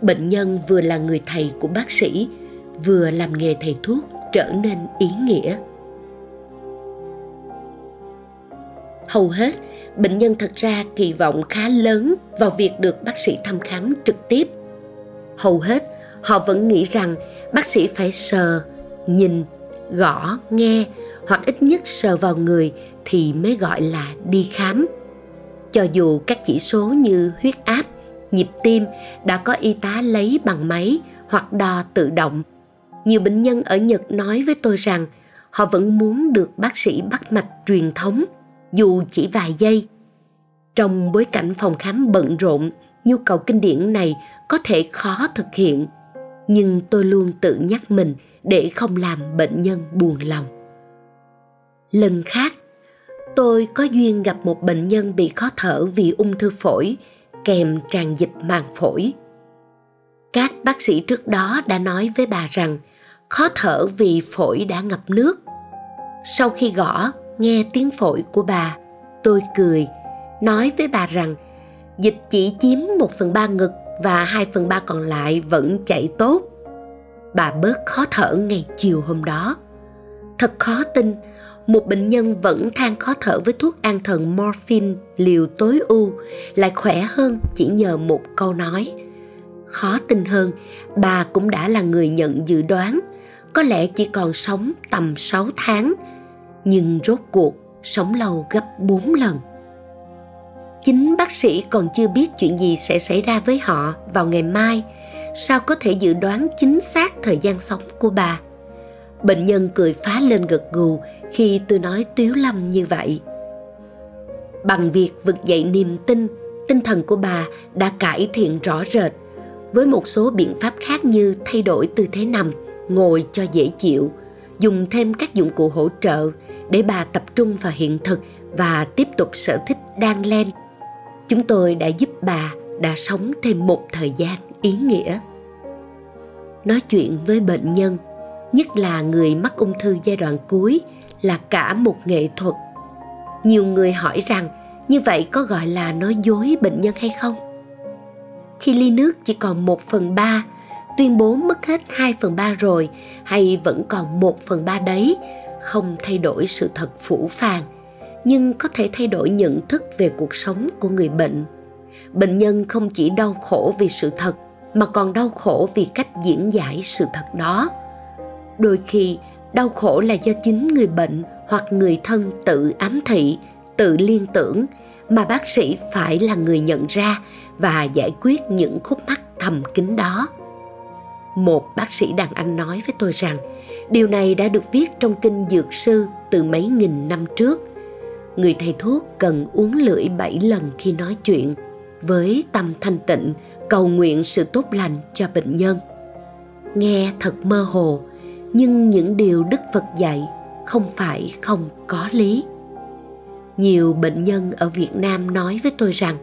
Bệnh nhân vừa là người thầy của bác sĩ, vừa làm nghề thầy thuốc trở nên ý nghĩa. Hầu hết, bệnh nhân thật ra kỳ vọng khá lớn vào việc được bác sĩ thăm khám trực tiếp. Hầu hết, họ vẫn nghĩ rằng bác sĩ phải sờ, nhìn gõ, nghe hoặc ít nhất sờ vào người thì mới gọi là đi khám. Cho dù các chỉ số như huyết áp, nhịp tim đã có y tá lấy bằng máy hoặc đo tự động. Nhiều bệnh nhân ở nhật nói với tôi rằng họ vẫn muốn được bác sĩ bắt mạch truyền thống, dù chỉ vài giây. Trong bối cảnh phòng khám bận rộn, nhu cầu kinh điển này có thể khó thực hiện. Nhưng tôi luôn tự nhắc mình để không làm bệnh nhân buồn lòng. Lần khác, tôi có duyên gặp một bệnh nhân bị khó thở vì ung thư phổi, kèm tràn dịch màng phổi. Các bác sĩ trước đó đã nói với bà rằng khó thở vì phổi đã ngập nước. Sau khi gõ, nghe tiếng phổi của bà, tôi cười, nói với bà rằng dịch chỉ chiếm một phần ba ngực và hai phần ba còn lại vẫn chạy tốt bà bớt khó thở ngày chiều hôm đó. Thật khó tin một bệnh nhân vẫn than khó thở với thuốc an thần morphine liều tối ưu lại khỏe hơn chỉ nhờ một câu nói. Khó tin hơn bà cũng đã là người nhận dự đoán có lẽ chỉ còn sống tầm 6 tháng nhưng rốt cuộc sống lâu gấp 4 lần. Chính bác sĩ còn chưa biết chuyện gì sẽ xảy ra với họ vào ngày mai, sao có thể dự đoán chính xác thời gian sống của bà. Bệnh nhân cười phá lên gật gù khi tôi nói tiếu lâm như vậy. Bằng việc vực dậy niềm tin, tinh thần của bà đã cải thiện rõ rệt với một số biện pháp khác như thay đổi tư thế nằm, ngồi cho dễ chịu, dùng thêm các dụng cụ hỗ trợ để bà tập trung vào hiện thực và tiếp tục sở thích đan len. Chúng tôi đã giúp bà đã sống thêm một thời gian ý nghĩa. Nói chuyện với bệnh nhân, nhất là người mắc ung thư giai đoạn cuối là cả một nghệ thuật. Nhiều người hỏi rằng như vậy có gọi là nói dối bệnh nhân hay không? Khi ly nước chỉ còn một phần ba tuyên bố mất hết 2 phần 3 rồi hay vẫn còn 1 phần 3 đấy, không thay đổi sự thật phủ phàng, nhưng có thể thay đổi nhận thức về cuộc sống của người bệnh. Bệnh nhân không chỉ đau khổ vì sự thật mà còn đau khổ vì cách diễn giải sự thật đó. Đôi khi, đau khổ là do chính người bệnh hoặc người thân tự ám thị, tự liên tưởng mà bác sĩ phải là người nhận ra và giải quyết những khúc mắc thầm kín đó một bác sĩ đàn anh nói với tôi rằng điều này đã được viết trong kinh dược sư từ mấy nghìn năm trước người thầy thuốc cần uống lưỡi bảy lần khi nói chuyện với tâm thanh tịnh cầu nguyện sự tốt lành cho bệnh nhân. Nghe thật mơ hồ, nhưng những điều đức phật dạy không phải không có lý. Nhiều bệnh nhân ở việt nam nói với tôi rằng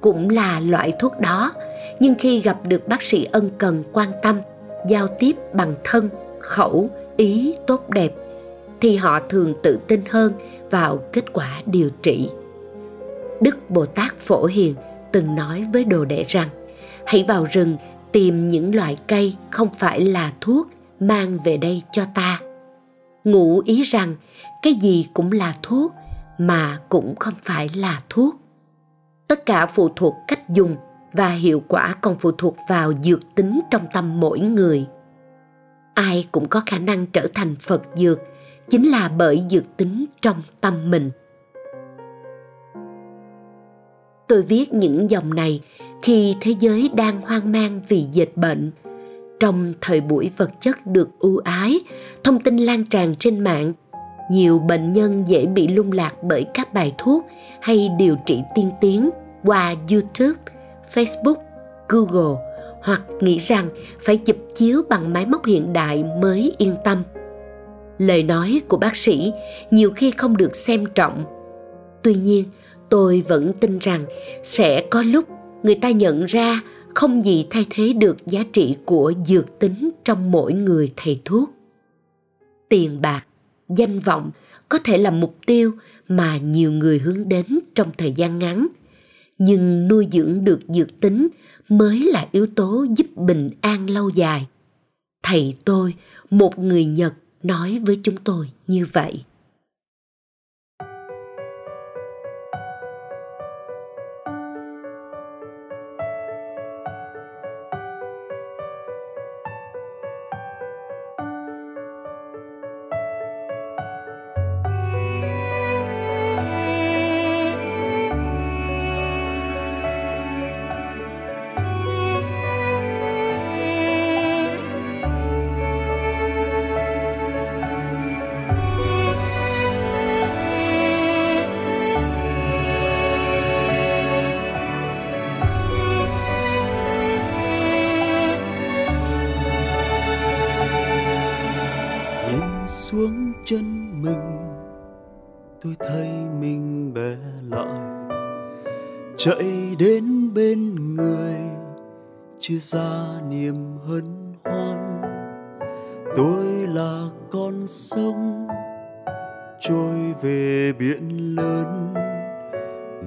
cũng là loại thuốc đó, nhưng khi gặp được bác sĩ ân cần quan tâm, giao tiếp bằng thân, khẩu, ý tốt đẹp, thì họ thường tự tin hơn vào kết quả điều trị. Đức bồ tát phổ hiền từng nói với đồ đệ rằng hãy vào rừng, tìm những loại cây không phải là thuốc mang về đây cho ta. Ngụ ý rằng cái gì cũng là thuốc mà cũng không phải là thuốc. Tất cả phụ thuộc cách dùng và hiệu quả còn phụ thuộc vào dược tính trong tâm mỗi người. Ai cũng có khả năng trở thành phật dược, chính là bởi dược tính trong tâm mình. Tôi viết những dòng này khi thế giới đang hoang mang vì dịch bệnh trong thời buổi vật chất được ưu ái thông tin lan tràn trên mạng nhiều bệnh nhân dễ bị lung lạc bởi các bài thuốc hay điều trị tiên tiến qua youtube Facebook, Google hoặc nghĩ rằng phải chụp chiếu bằng máy móc hiện đại mới yên tâm. lời nói của bác sĩ nhiều khi không được xem trọng tuy nhiên tôi vẫn tin rằng sẽ có lúc người ta nhận ra không gì thay thế được giá trị của dược tính trong mỗi người thầy thuốc. Tiền bạc, danh vọng có thể là mục tiêu mà nhiều người hướng đến trong thời gian ngắn, nhưng nuôi dưỡng được dược tính mới là yếu tố giúp bình an lâu dài. Thầy tôi, một người nhật, nói với chúng tôi như vậy. Chạy đến bên người chia ra niềm hân hoan. Tôi là con sông, trôi về biển lớn.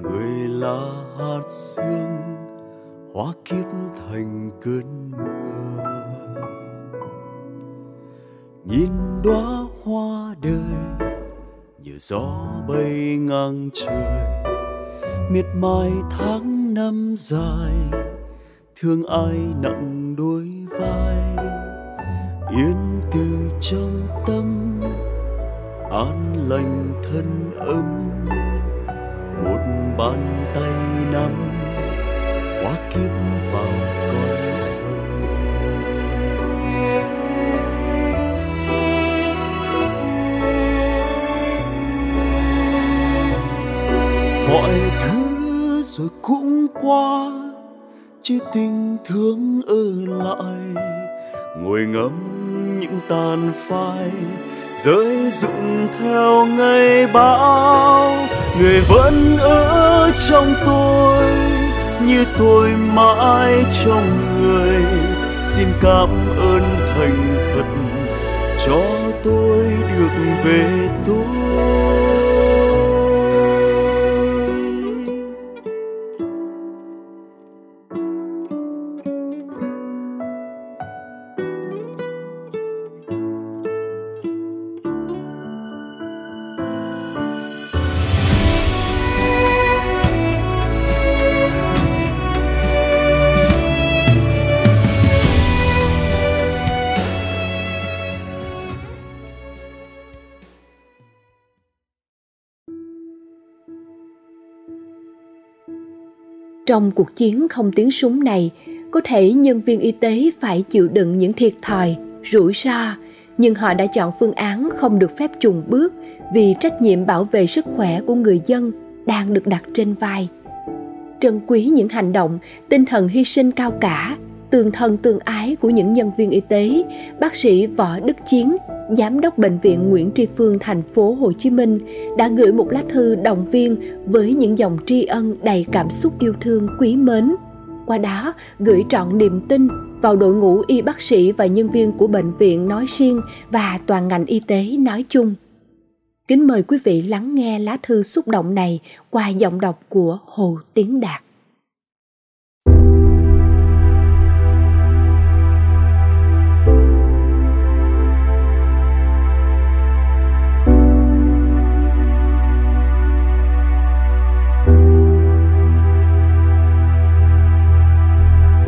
Người là hạt sương hóa kiếp thành cơn mưa. Nhìn đóa hoa đời, như gió bay ngang trời miệt mài tháng năm dài, thương ai nặng đôi vai. Yên từ trong tâm, an lành thân ấm một bàn tay nắm hóa kiếp vào con sông. Mọi thứ rồi cũng qua chỉ tình thương ở lại. Ngồi ngắm những tàn phai, rơi rụng theo ngày bão. Người vẫn ở trong tôi, như tôi mãi trong người. Xin cảm ơn thành thật, cho tôi được về tôi. Trong cuộc chiến không tiếng súng này, có thể nhân viên y tế phải chịu đựng những thiệt thòi, rủi ro, nhưng họ đã chọn phương án không được phép trùng bước vì trách nhiệm bảo vệ sức khỏe của người dân đang được đặt trên vai. Trân quý những hành động, tinh thần hy sinh cao cả, tương thân tương ái của những nhân viên y tế, bác sĩ Võ Đức Chiến Giám đốc Bệnh viện Nguyễn Tri Phương thành phố Hồ Chí Minh đã gửi một lá thư động viên với những dòng tri ân đầy cảm xúc yêu thương quý mến. Qua đó, gửi trọn niềm tin vào đội ngũ y bác sĩ và nhân viên của bệnh viện nói riêng và toàn ngành y tế nói chung. Kính mời quý vị lắng nghe lá thư xúc động này qua giọng đọc của Hồ Tiến Đạt.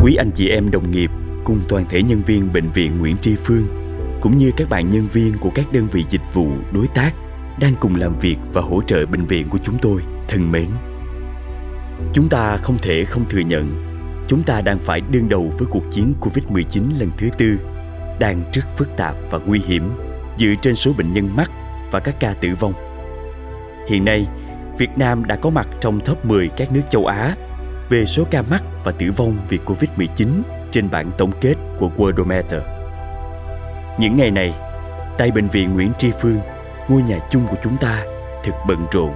Quý anh chị em đồng nghiệp cùng toàn thể nhân viên bệnh viện Nguyễn Tri Phương cũng như các bạn nhân viên của các đơn vị dịch vụ đối tác đang cùng làm việc và hỗ trợ bệnh viện của chúng tôi thân mến. Chúng ta không thể không thừa nhận chúng ta đang phải đương đầu với cuộc chiến Covid-19 lần thứ tư đang rất phức tạp và nguy hiểm dựa trên số bệnh nhân mắc và các ca tử vong. Hiện nay, Việt Nam đã có mặt trong top 10 các nước châu Á về số ca mắc và tử vong vì Covid-19 trên bản tổng kết của Worldometer. Những ngày này, tại bệnh viện Nguyễn Tri Phương, ngôi nhà chung của chúng ta thật bận rộn.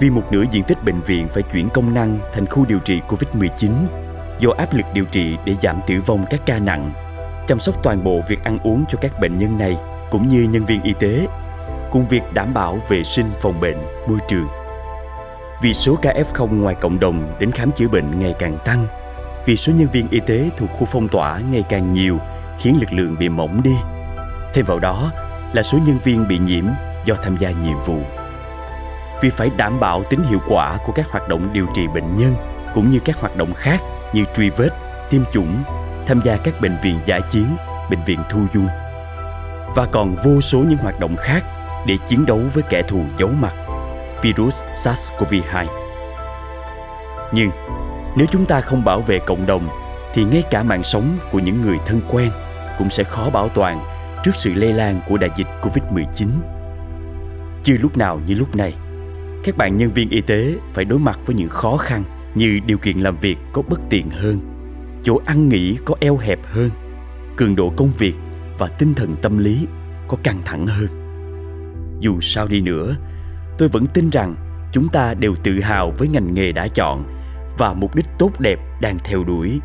Vì một nửa diện tích bệnh viện phải chuyển công năng thành khu điều trị Covid-19 do áp lực điều trị để giảm tử vong các ca nặng, chăm sóc toàn bộ việc ăn uống cho các bệnh nhân này cũng như nhân viên y tế, cùng việc đảm bảo vệ sinh phòng bệnh, môi trường. Vì số ca F0 ngoài cộng đồng đến khám chữa bệnh ngày càng tăng, vì số nhân viên y tế thuộc khu phong tỏa ngày càng nhiều khiến lực lượng bị mỏng đi. Thêm vào đó là số nhân viên bị nhiễm do tham gia nhiệm vụ. Vì phải đảm bảo tính hiệu quả của các hoạt động điều trị bệnh nhân cũng như các hoạt động khác như truy vết, tiêm chủng, tham gia các bệnh viện giả chiến, bệnh viện thu dung và còn vô số những hoạt động khác để chiến đấu với kẻ thù giấu mặt, virus SARS-CoV-2. Nhưng nếu chúng ta không bảo vệ cộng đồng thì ngay cả mạng sống của những người thân quen cũng sẽ khó bảo toàn trước sự lây lan của đại dịch Covid-19. Chưa lúc nào như lúc này, các bạn nhân viên y tế phải đối mặt với những khó khăn như điều kiện làm việc có bất tiện hơn, chỗ ăn nghỉ có eo hẹp hơn, cường độ công việc và tinh thần tâm lý có căng thẳng hơn. Dù sao đi nữa, tôi vẫn tin rằng chúng ta đều tự hào với ngành nghề đã chọn và mục đích tốt đẹp đang theo đuổi.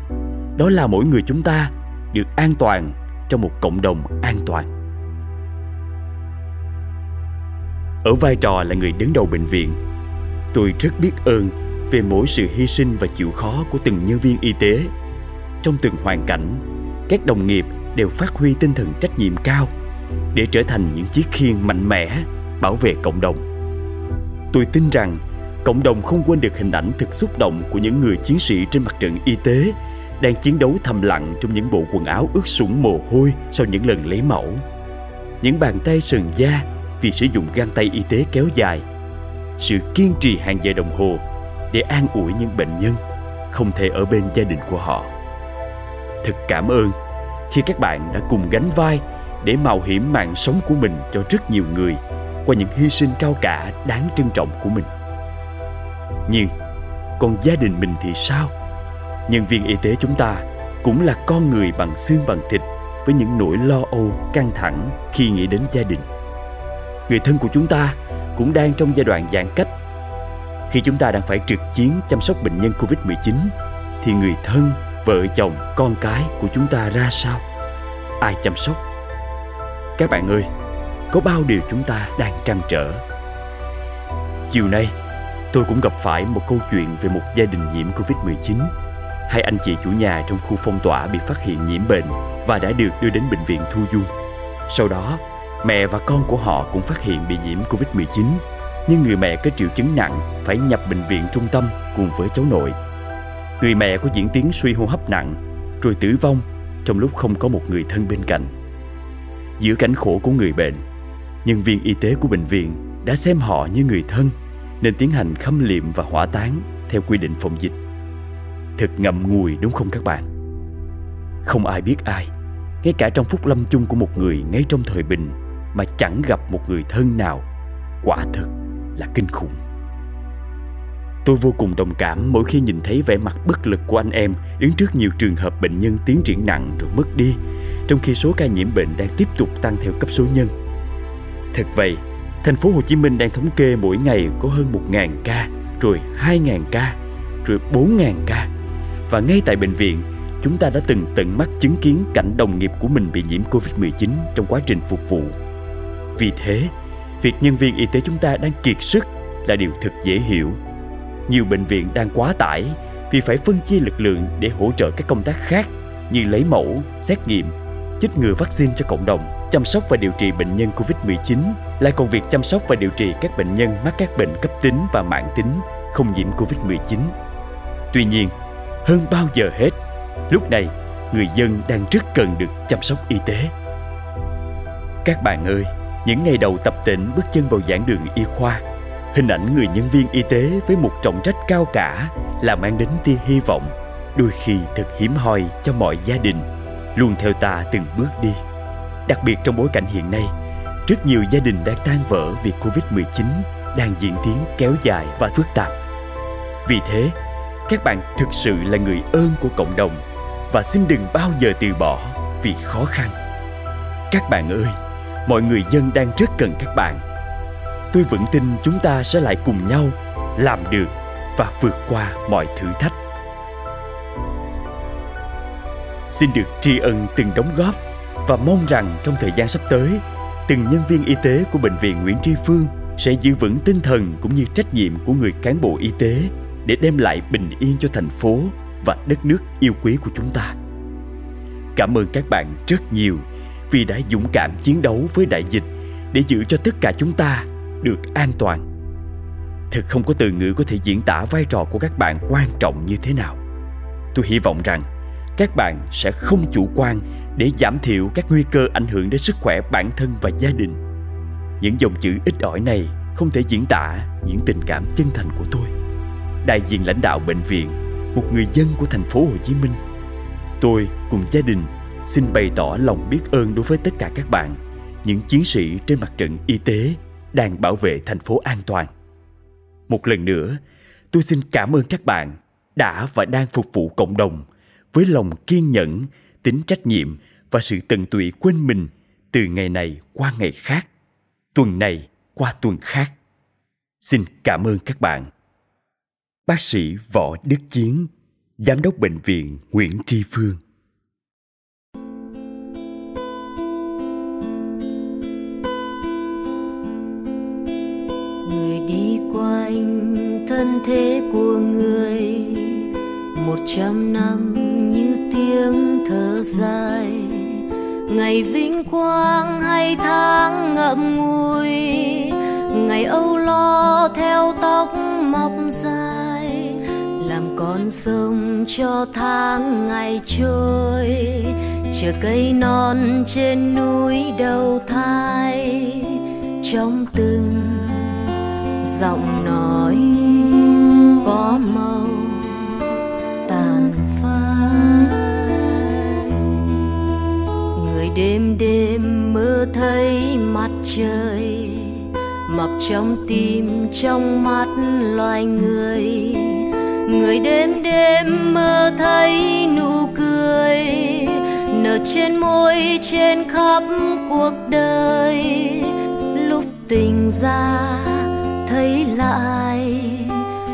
Đó là mỗi người chúng ta được an toàn trong một cộng đồng an toàn. Ở vai trò là người đứng đầu bệnh viện, tôi rất biết ơn về mỗi sự hy sinh và chịu khó của từng nhân viên y tế. Trong từng hoàn cảnh, các đồng nghiệp đều phát huy tinh thần trách nhiệm cao để trở thành những chiếc khiên mạnh mẽ bảo vệ cộng đồng. Tôi tin rằng cộng đồng không quên được hình ảnh thực xúc động của những người chiến sĩ trên mặt trận y tế đang chiến đấu thầm lặng trong những bộ quần áo ướt sũng mồ hôi sau những lần lấy mẫu. Những bàn tay sần da vì sử dụng găng tay y tế kéo dài. Sự kiên trì hàng giờ đồng hồ để an ủi những bệnh nhân không thể ở bên gia đình của họ. Thật cảm ơn khi các bạn đã cùng gánh vai để mạo hiểm mạng sống của mình cho rất nhiều người qua những hy sinh cao cả đáng trân trọng của mình. Nhưng còn gia đình mình thì sao? Nhân viên y tế chúng ta cũng là con người bằng xương bằng thịt với những nỗi lo âu, căng thẳng khi nghĩ đến gia đình. Người thân của chúng ta cũng đang trong giai đoạn giãn cách. Khi chúng ta đang phải trực chiến chăm sóc bệnh nhân Covid-19 thì người thân, vợ chồng, con cái của chúng ta ra sao? Ai chăm sóc? Các bạn ơi, có bao điều chúng ta đang trăn trở. Chiều nay, tôi cũng gặp phải một câu chuyện về một gia đình nhiễm Covid-19 hai anh chị chủ nhà trong khu phong tỏa bị phát hiện nhiễm bệnh và đã được đưa đến bệnh viện thu dung. Sau đó, mẹ và con của họ cũng phát hiện bị nhiễm Covid-19, nhưng người mẹ có triệu chứng nặng phải nhập bệnh viện trung tâm cùng với cháu nội. Người mẹ có diễn tiến suy hô hấp nặng, rồi tử vong trong lúc không có một người thân bên cạnh. Giữa cảnh khổ của người bệnh, nhân viên y tế của bệnh viện đã xem họ như người thân nên tiến hành khâm liệm và hỏa táng theo quy định phòng dịch. Thật ngậm ngùi đúng không các bạn? Không ai biết ai, ngay cả trong phút lâm chung của một người ngay trong thời bình mà chẳng gặp một người thân nào, quả thực là kinh khủng. Tôi vô cùng đồng cảm mỗi khi nhìn thấy vẻ mặt bất lực của anh em đứng trước nhiều trường hợp bệnh nhân tiến triển nặng rồi mất đi, trong khi số ca nhiễm bệnh đang tiếp tục tăng theo cấp số nhân. Thật vậy, thành phố Hồ Chí Minh đang thống kê mỗi ngày có hơn 1.000 ca, rồi 2.000 ca, rồi 4.000 ca và ngay tại bệnh viện, chúng ta đã từng tận mắt chứng kiến cảnh đồng nghiệp của mình bị nhiễm Covid-19 trong quá trình phục vụ. Vì thế, việc nhân viên y tế chúng ta đang kiệt sức là điều thật dễ hiểu. Nhiều bệnh viện đang quá tải vì phải phân chia lực lượng để hỗ trợ các công tác khác như lấy mẫu, xét nghiệm, chích ngừa vaccine cho cộng đồng, chăm sóc và điều trị bệnh nhân COVID-19 lại còn việc chăm sóc và điều trị các bệnh nhân mắc các bệnh cấp tính và mãn tính không nhiễm COVID-19. Tuy nhiên, hơn bao giờ hết lúc này người dân đang rất cần được chăm sóc y tế các bạn ơi những ngày đầu tập tỉnh bước chân vào giảng đường y khoa hình ảnh người nhân viên y tế với một trọng trách cao cả là mang đến tia hy vọng đôi khi thật hiếm hoi cho mọi gia đình luôn theo ta từng bước đi đặc biệt trong bối cảnh hiện nay rất nhiều gia đình đang tan vỡ vì Covid-19 đang diễn tiến kéo dài và phức tạp. Vì thế, các bạn thực sự là người ơn của cộng đồng và xin đừng bao giờ từ bỏ vì khó khăn các bạn ơi mọi người dân đang rất cần các bạn. Tôi vững tin chúng ta sẽ lại cùng nhau làm được và vượt qua mọi thử thách. Xin được tri ân từng đóng góp và mong rằng trong thời gian sắp tới, từng nhân viên y tế của bệnh viện Nguyễn Tri Phương sẽ giữ vững tinh thần cũng như trách nhiệm của người cán bộ y tế để đem lại bình yên cho thành phố và đất nước yêu quý của chúng ta. Cảm ơn các bạn rất nhiều vì đã dũng cảm chiến đấu với đại dịch để giữ cho tất cả chúng ta được an toàn. Thật không có từ ngữ có thể diễn tả vai trò của các bạn quan trọng như thế nào. Tôi hy vọng rằng các bạn sẽ không chủ quan để giảm thiểu các nguy cơ ảnh hưởng đến sức khỏe bản thân và gia đình. Những dòng chữ ít ỏi này không thể diễn tả những tình cảm chân thành của tôi. Đại diện lãnh đạo bệnh viện, một người dân của thành phố Hồ Chí Minh. Tôi cùng gia đình xin bày tỏ lòng biết ơn đối với tất cả các bạn, những chiến sĩ trên mặt trận y tế đang bảo vệ thành phố an toàn. Một lần nữa, tôi xin cảm ơn các bạn đã và đang phục vụ cộng đồng với lòng kiên nhẫn, tính trách nhiệm và sự tận tụy quên mình từ ngày này qua ngày khác, tuần này qua tuần khác. Xin cảm ơn các bạn. Bác sĩ Võ Đức Chiến, Giám đốc Bệnh viện Nguyễn Tri Phương người đi quanh thân thế của người một trăm năm tiếng thở dài. Ngày vinh quang hay tháng ngậm ngùi, ngày âu lo theo tóc mọc dài. Làm con sông cho tháng ngày trôi, chờ cây non trên núi đầu thai. Trong từng giọng nói có màu đêm đêm mơ thấy mặt trời mọc trong tim, trong mắt loài người. Người đêm đêm mơ thấy nụ cười, nở trên môi, trên khắp cuộc đời. Lúc tỉnh ra, thấy lại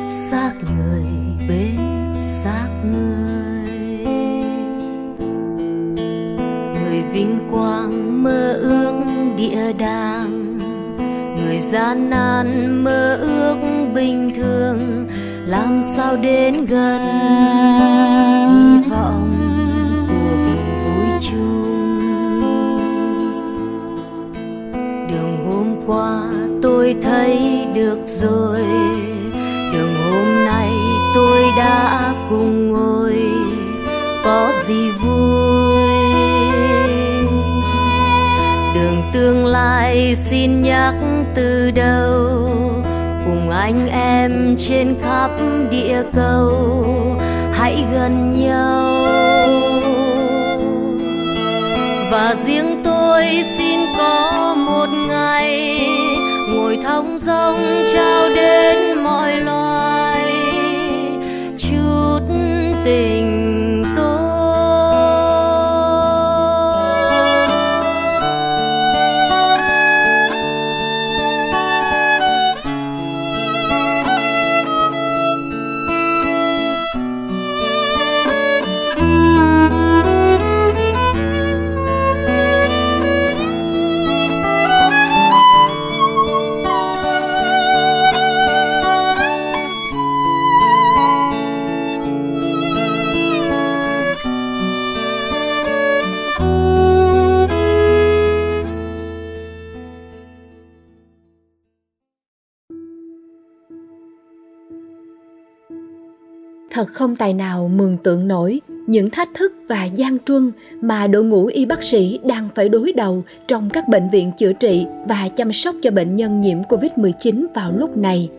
xác người. Đang. Người gian nan mơ ước bình thường, làm sao đến gần? Hy vọng cuộc vui chung. Đường hôm qua tôi thấy được rồi. Xin nhắc từ đầu. Cùng anh em trên khắp địa cầu, hãy gần nhau. Và riêng tôi xin có một ngày ngồi thong dong trao đến thật không tài nào mường tượng nổi những thách thức và gian truân mà đội ngũ y bác sĩ đang phải đối đầu trong các bệnh viện chữa trị và chăm sóc cho bệnh nhân nhiễm Covid-19 vào lúc này.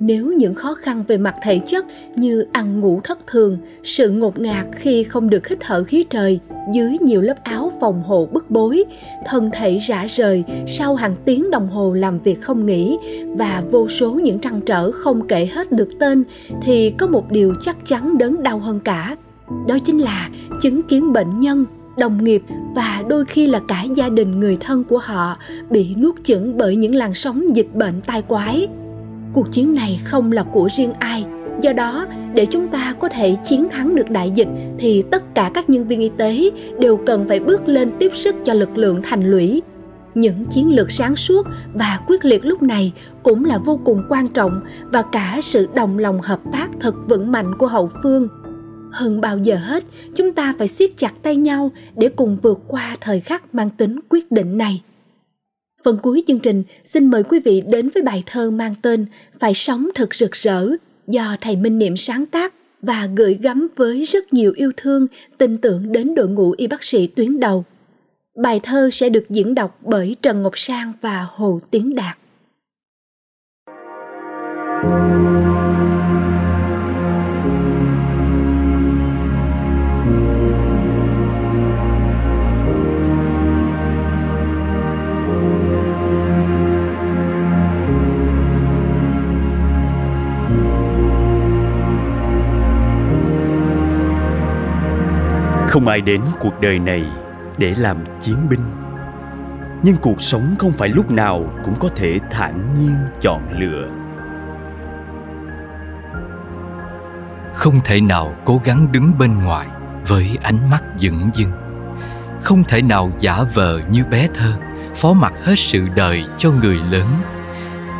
Nếu những khó khăn về mặt thể chất như ăn ngủ thất thường, sự ngột ngạt khi không được hít thở khí trời dưới nhiều lớp áo phòng hộ bức bối, thân thể rã rời sau hàng tiếng đồng hồ làm việc không nghỉ và vô số những trăn trở không kể hết được tên thì có một điều chắc chắn đớn đau hơn cả. Đó chính là chứng kiến bệnh nhân, đồng nghiệp và đôi khi là cả gia đình người thân của họ bị nuốt chửng bởi những làn sóng dịch bệnh tai quái cuộc chiến này không là của riêng ai. Do đó, để chúng ta có thể chiến thắng được đại dịch, thì tất cả các nhân viên y tế đều cần phải bước lên tiếp sức cho lực lượng thành lũy. Những chiến lược sáng suốt và quyết liệt lúc này cũng là vô cùng quan trọng và cả sự đồng lòng hợp tác thật vững mạnh của hậu phương. Hơn bao giờ hết, chúng ta phải siết chặt tay nhau để cùng vượt qua thời khắc mang tính quyết định này phần cuối chương trình, xin mời quý vị đến với bài thơ mang tên phải sống thật rực rỡ, do thầy minh niệm sáng tác và gửi gắm với rất nhiều yêu thương, tin tưởng đến đội ngũ y bác sĩ tuyến đầu. Bài thơ sẽ được diễn đọc bởi trần ngọc sang và hồ tiến đạt. Không ai đến cuộc đời này để làm chiến binh. Nhưng cuộc sống không phải lúc nào cũng có thể thản nhiên chọn lựa. Không thể nào cố gắng đứng bên ngoài với ánh mắt dửng dưng. Không thể nào giả vờ như bé thơ, phó mặc hết sự đời cho người lớn.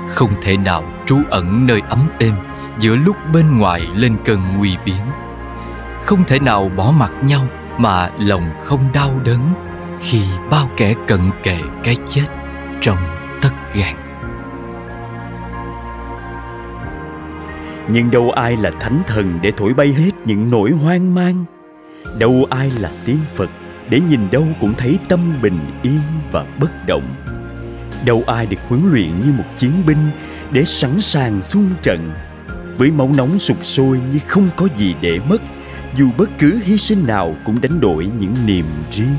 Không thể nào trú ẩn nơi ấm êm giữa lúc bên ngoài lên cơn nguy biến. Không thể nào bỏ mặc nhau mà lòng không đau đớn khi bao kẻ cận kề cái chết trong tất gan nhưng đâu ai là thánh thần để thổi bay hết những nỗi hoang mang? Đâu ai là tiên phật để nhìn đâu cũng thấy tâm bình yên và bất động? Đâu ai được huấn luyện như một chiến binh để sẵn sàng xung trận? Với máu nóng sục sôi như không có gì để mất dù bất cứ hy sinh nào cũng đánh đổi những niềm riêng.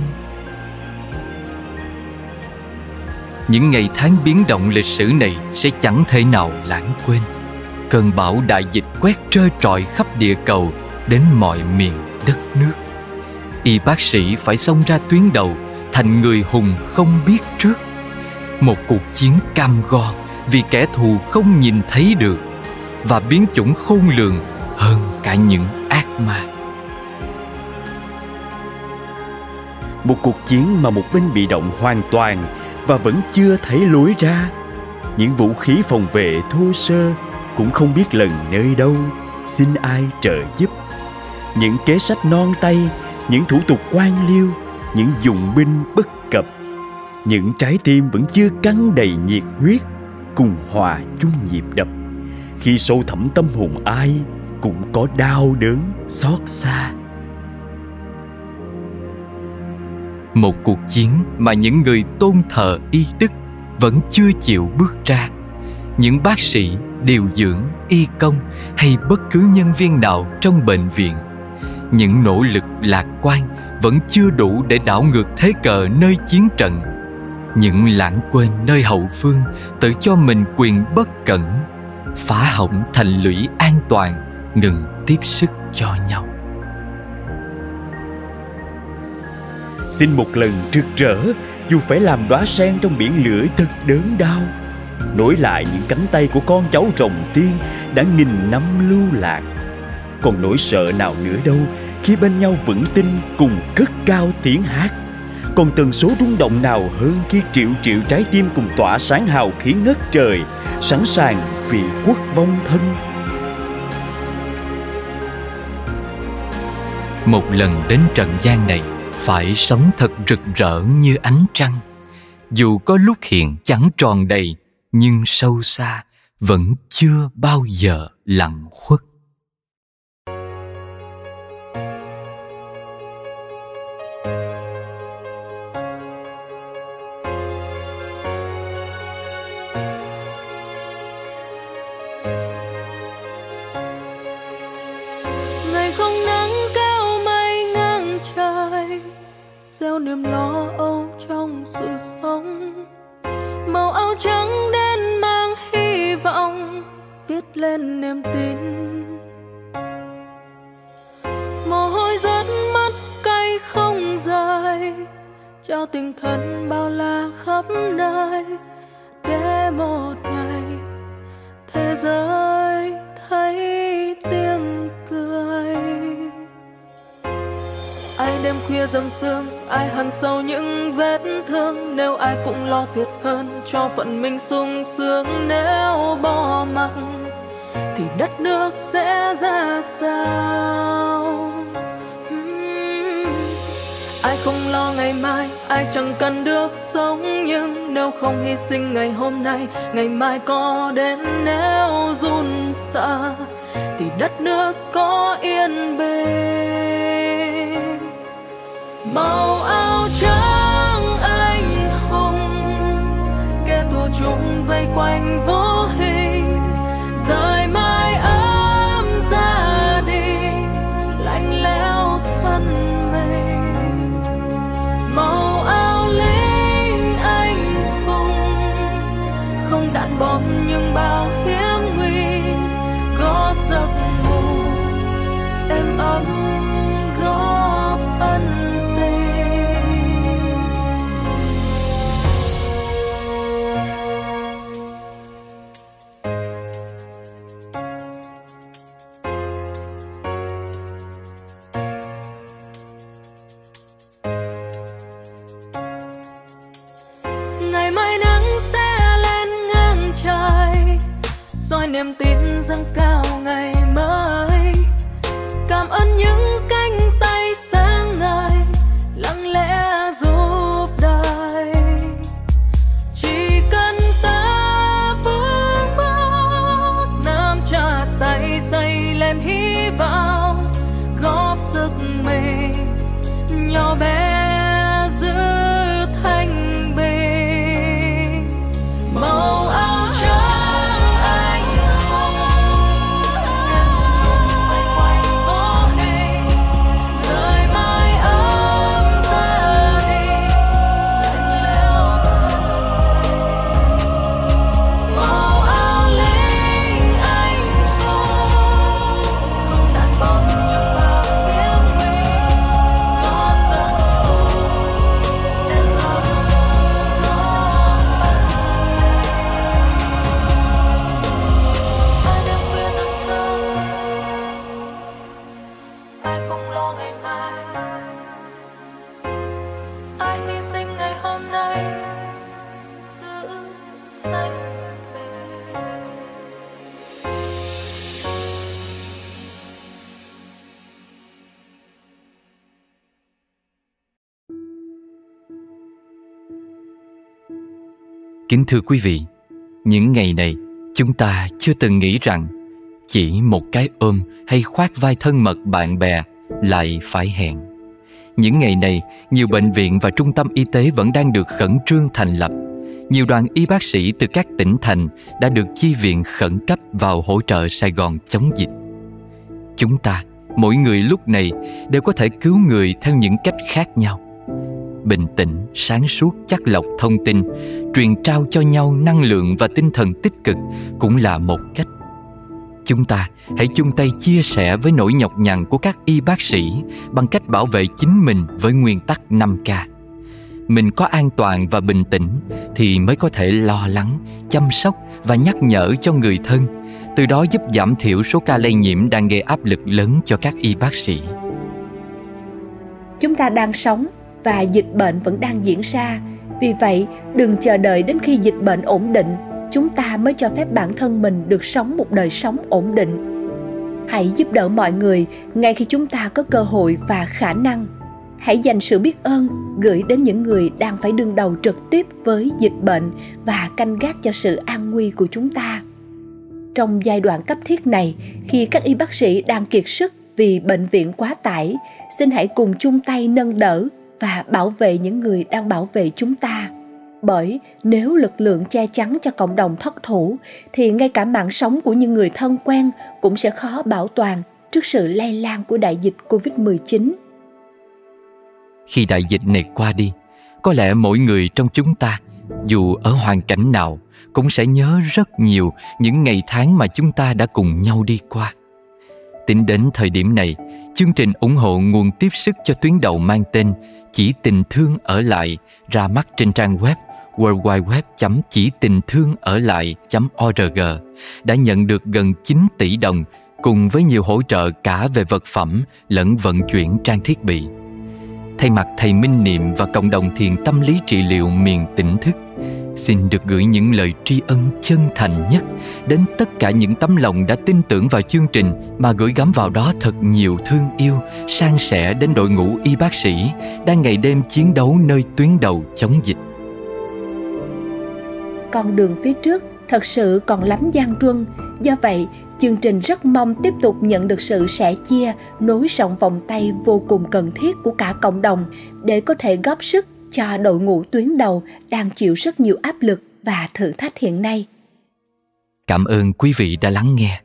Những ngày tháng biến động lịch sử này sẽ chẳng thể nào lãng quên. Cơn bão đại dịch quét trơ trọi khắp địa cầu, đến mọi miền đất nước. Y bác sĩ phải xông ra tuyến đầu, thành người hùng không biết trước. Một cuộc chiến cam go vì kẻ thù không nhìn thấy được, và biến chủng khôn lường hơn cả những ác ma. Một cuộc chiến mà một bên bị động hoàn toàn và vẫn chưa thấy lối ra. Những vũ khí phòng vệ thô sơ cũng không biết lần nơi đâu. Xin ai trợ giúp? Những kế sách non tay, những thủ tục quan liêu, những dụng binh bất cập, những trái tim vẫn chưa cắn đầy nhiệt huyết cùng hòa chung nhịp đập. Khi sâu thẳm tâm hồn ai cũng có đau đớn xót xa. Một cuộc chiến mà những người tôn thờ y đức vẫn chưa chịu bước ra. Những bác sĩ, điều dưỡng, y công hay bất cứ nhân viên nào trong bệnh viện, những nỗ lực lạc quan vẫn chưa đủ để đảo ngược thế cờ nơi chiến trận. Những lãng quên nơi hậu phương tự cho mình quyền bất cẩn, phá hỏng thành lũy an toàn, ngừng tiếp sức cho nhau. Xin một lần rực rỡ, dù phải làm đóa sen trong biển lửa thật đớn đau. Nối lại những cánh tay của con cháu rồng tiên đã nghìn năm lưu lạc. Còn nỗi sợ nào nữa đâu, khi bên nhau vững tin cùng cất cao tiếng hát. Còn tần số rung động nào hơn khi triệu triệu trái tim cùng tỏa sáng hào khí ngất trời, sẵn sàng vì quốc vong thân. Một lần đến trần gian này phải sống thật rực rỡ như ánh trăng. Dù có lúc hiện chẳng tròn đầy, nhưng sâu xa vẫn chưa bao giờ lặng khuất. Phận mình sung sướng nếu bỏ mặc thì đất nước sẽ ra sao? Ai không lo ngày mai, ai chẳng cần được sống nhưng nếu không hy sinh ngày hôm nay, ngày mai có đến nếu run sợ thì đất nước có yên bề. Màu áo vây quanh vô Kính thưa quý vị, những ngày này chúng ta chưa từng nghĩ rằng chỉ một cái ôm hay khoác vai thân mật bạn bè lại phải hẹn. Những ngày này, nhiều bệnh viện và trung tâm y tế vẫn đang được khẩn trương thành lập. Nhiều đoàn y bác sĩ từ các tỉnh thành đã được chi viện khẩn cấp vào hỗ trợ Sài Gòn chống dịch. Chúng ta, mỗi người lúc này đều có thể cứu người theo những cách khác nhau bình tĩnh, sáng suốt chắc lọc thông tin, truyền trao cho nhau năng lượng và tinh thần tích cực cũng là một cách. Chúng ta hãy chung tay chia sẻ với nỗi nhọc nhằn của các y bác sĩ bằng cách bảo vệ chính mình với nguyên tắc 5K. Mình có an toàn và bình tĩnh thì mới có thể lo lắng, chăm sóc và nhắc nhở cho người thân, từ đó giúp giảm thiểu số ca lây nhiễm đang gây áp lực lớn cho các y bác sĩ. Chúng ta đang sống và dịch bệnh vẫn đang diễn ra. Vì vậy, đừng chờ đợi đến khi dịch bệnh ổn định, chúng ta mới cho phép bản thân mình được sống một đời sống ổn định. Hãy giúp đỡ mọi người ngay khi chúng ta có cơ hội và khả năng. Hãy dành sự biết ơn gửi đến những người đang phải đương đầu trực tiếp với dịch bệnh và canh gác cho sự an nguy của chúng ta. Trong giai đoạn cấp thiết này, khi các y bác sĩ đang kiệt sức vì bệnh viện quá tải, xin hãy cùng chung tay nâng đỡ và bảo vệ những người đang bảo vệ chúng ta bởi nếu lực lượng che chắn cho cộng đồng thất thủ thì ngay cả mạng sống của những người thân quen cũng sẽ khó bảo toàn trước sự lây lan của đại dịch Covid-19. Khi đại dịch này qua đi, có lẽ mỗi người trong chúng ta, dù ở hoàn cảnh nào, cũng sẽ nhớ rất nhiều những ngày tháng mà chúng ta đã cùng nhau đi qua. Tính đến thời điểm này, chương trình ủng hộ nguồn tiếp sức cho tuyến đầu mang tên Chỉ tình thương ở lại ra mắt trên trang web worldwideweb chỉ tình thương ở lại.org đã nhận được gần 9 tỷ đồng cùng với nhiều hỗ trợ cả về vật phẩm lẫn vận chuyển trang thiết bị. Thay mặt thầy Minh Niệm và cộng đồng thiền tâm lý trị liệu miền tỉnh thức, xin được gửi những lời tri ân chân thành nhất đến tất cả những tấm lòng đã tin tưởng vào chương trình mà gửi gắm vào đó thật nhiều thương yêu, san sẻ đến đội ngũ y bác sĩ đang ngày đêm chiến đấu nơi tuyến đầu chống dịch. Con đường phía trước thật sự còn lắm gian truân, do vậy chương trình rất mong tiếp tục nhận được sự sẻ chia, nối rộng vòng tay vô cùng cần thiết của cả cộng đồng để có thể góp sức cho đội ngũ tuyến đầu đang chịu rất nhiều áp lực và thử thách hiện nay. Cảm ơn quý vị đã lắng nghe.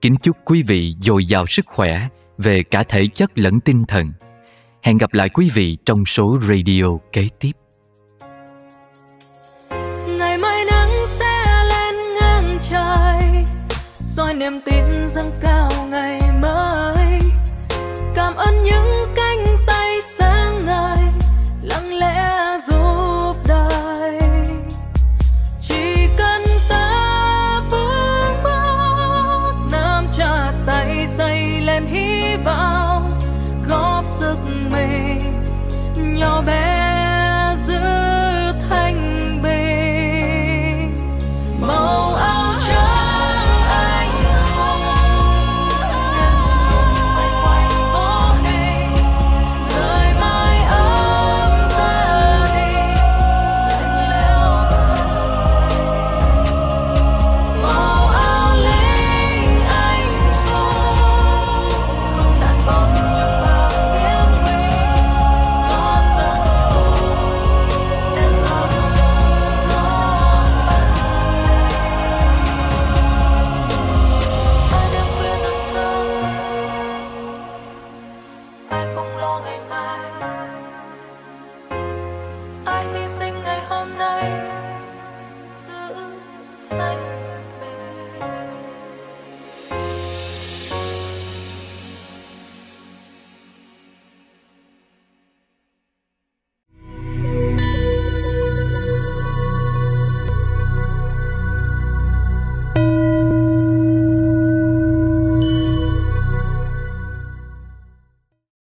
Kính chúc quý vị dồi dào sức khỏe về cả thể chất lẫn tinh thần. Hẹn gặp lại quý vị trong số radio kế tiếp. Ngày mai nắng sẽ lên ngang trời, soi niềm tin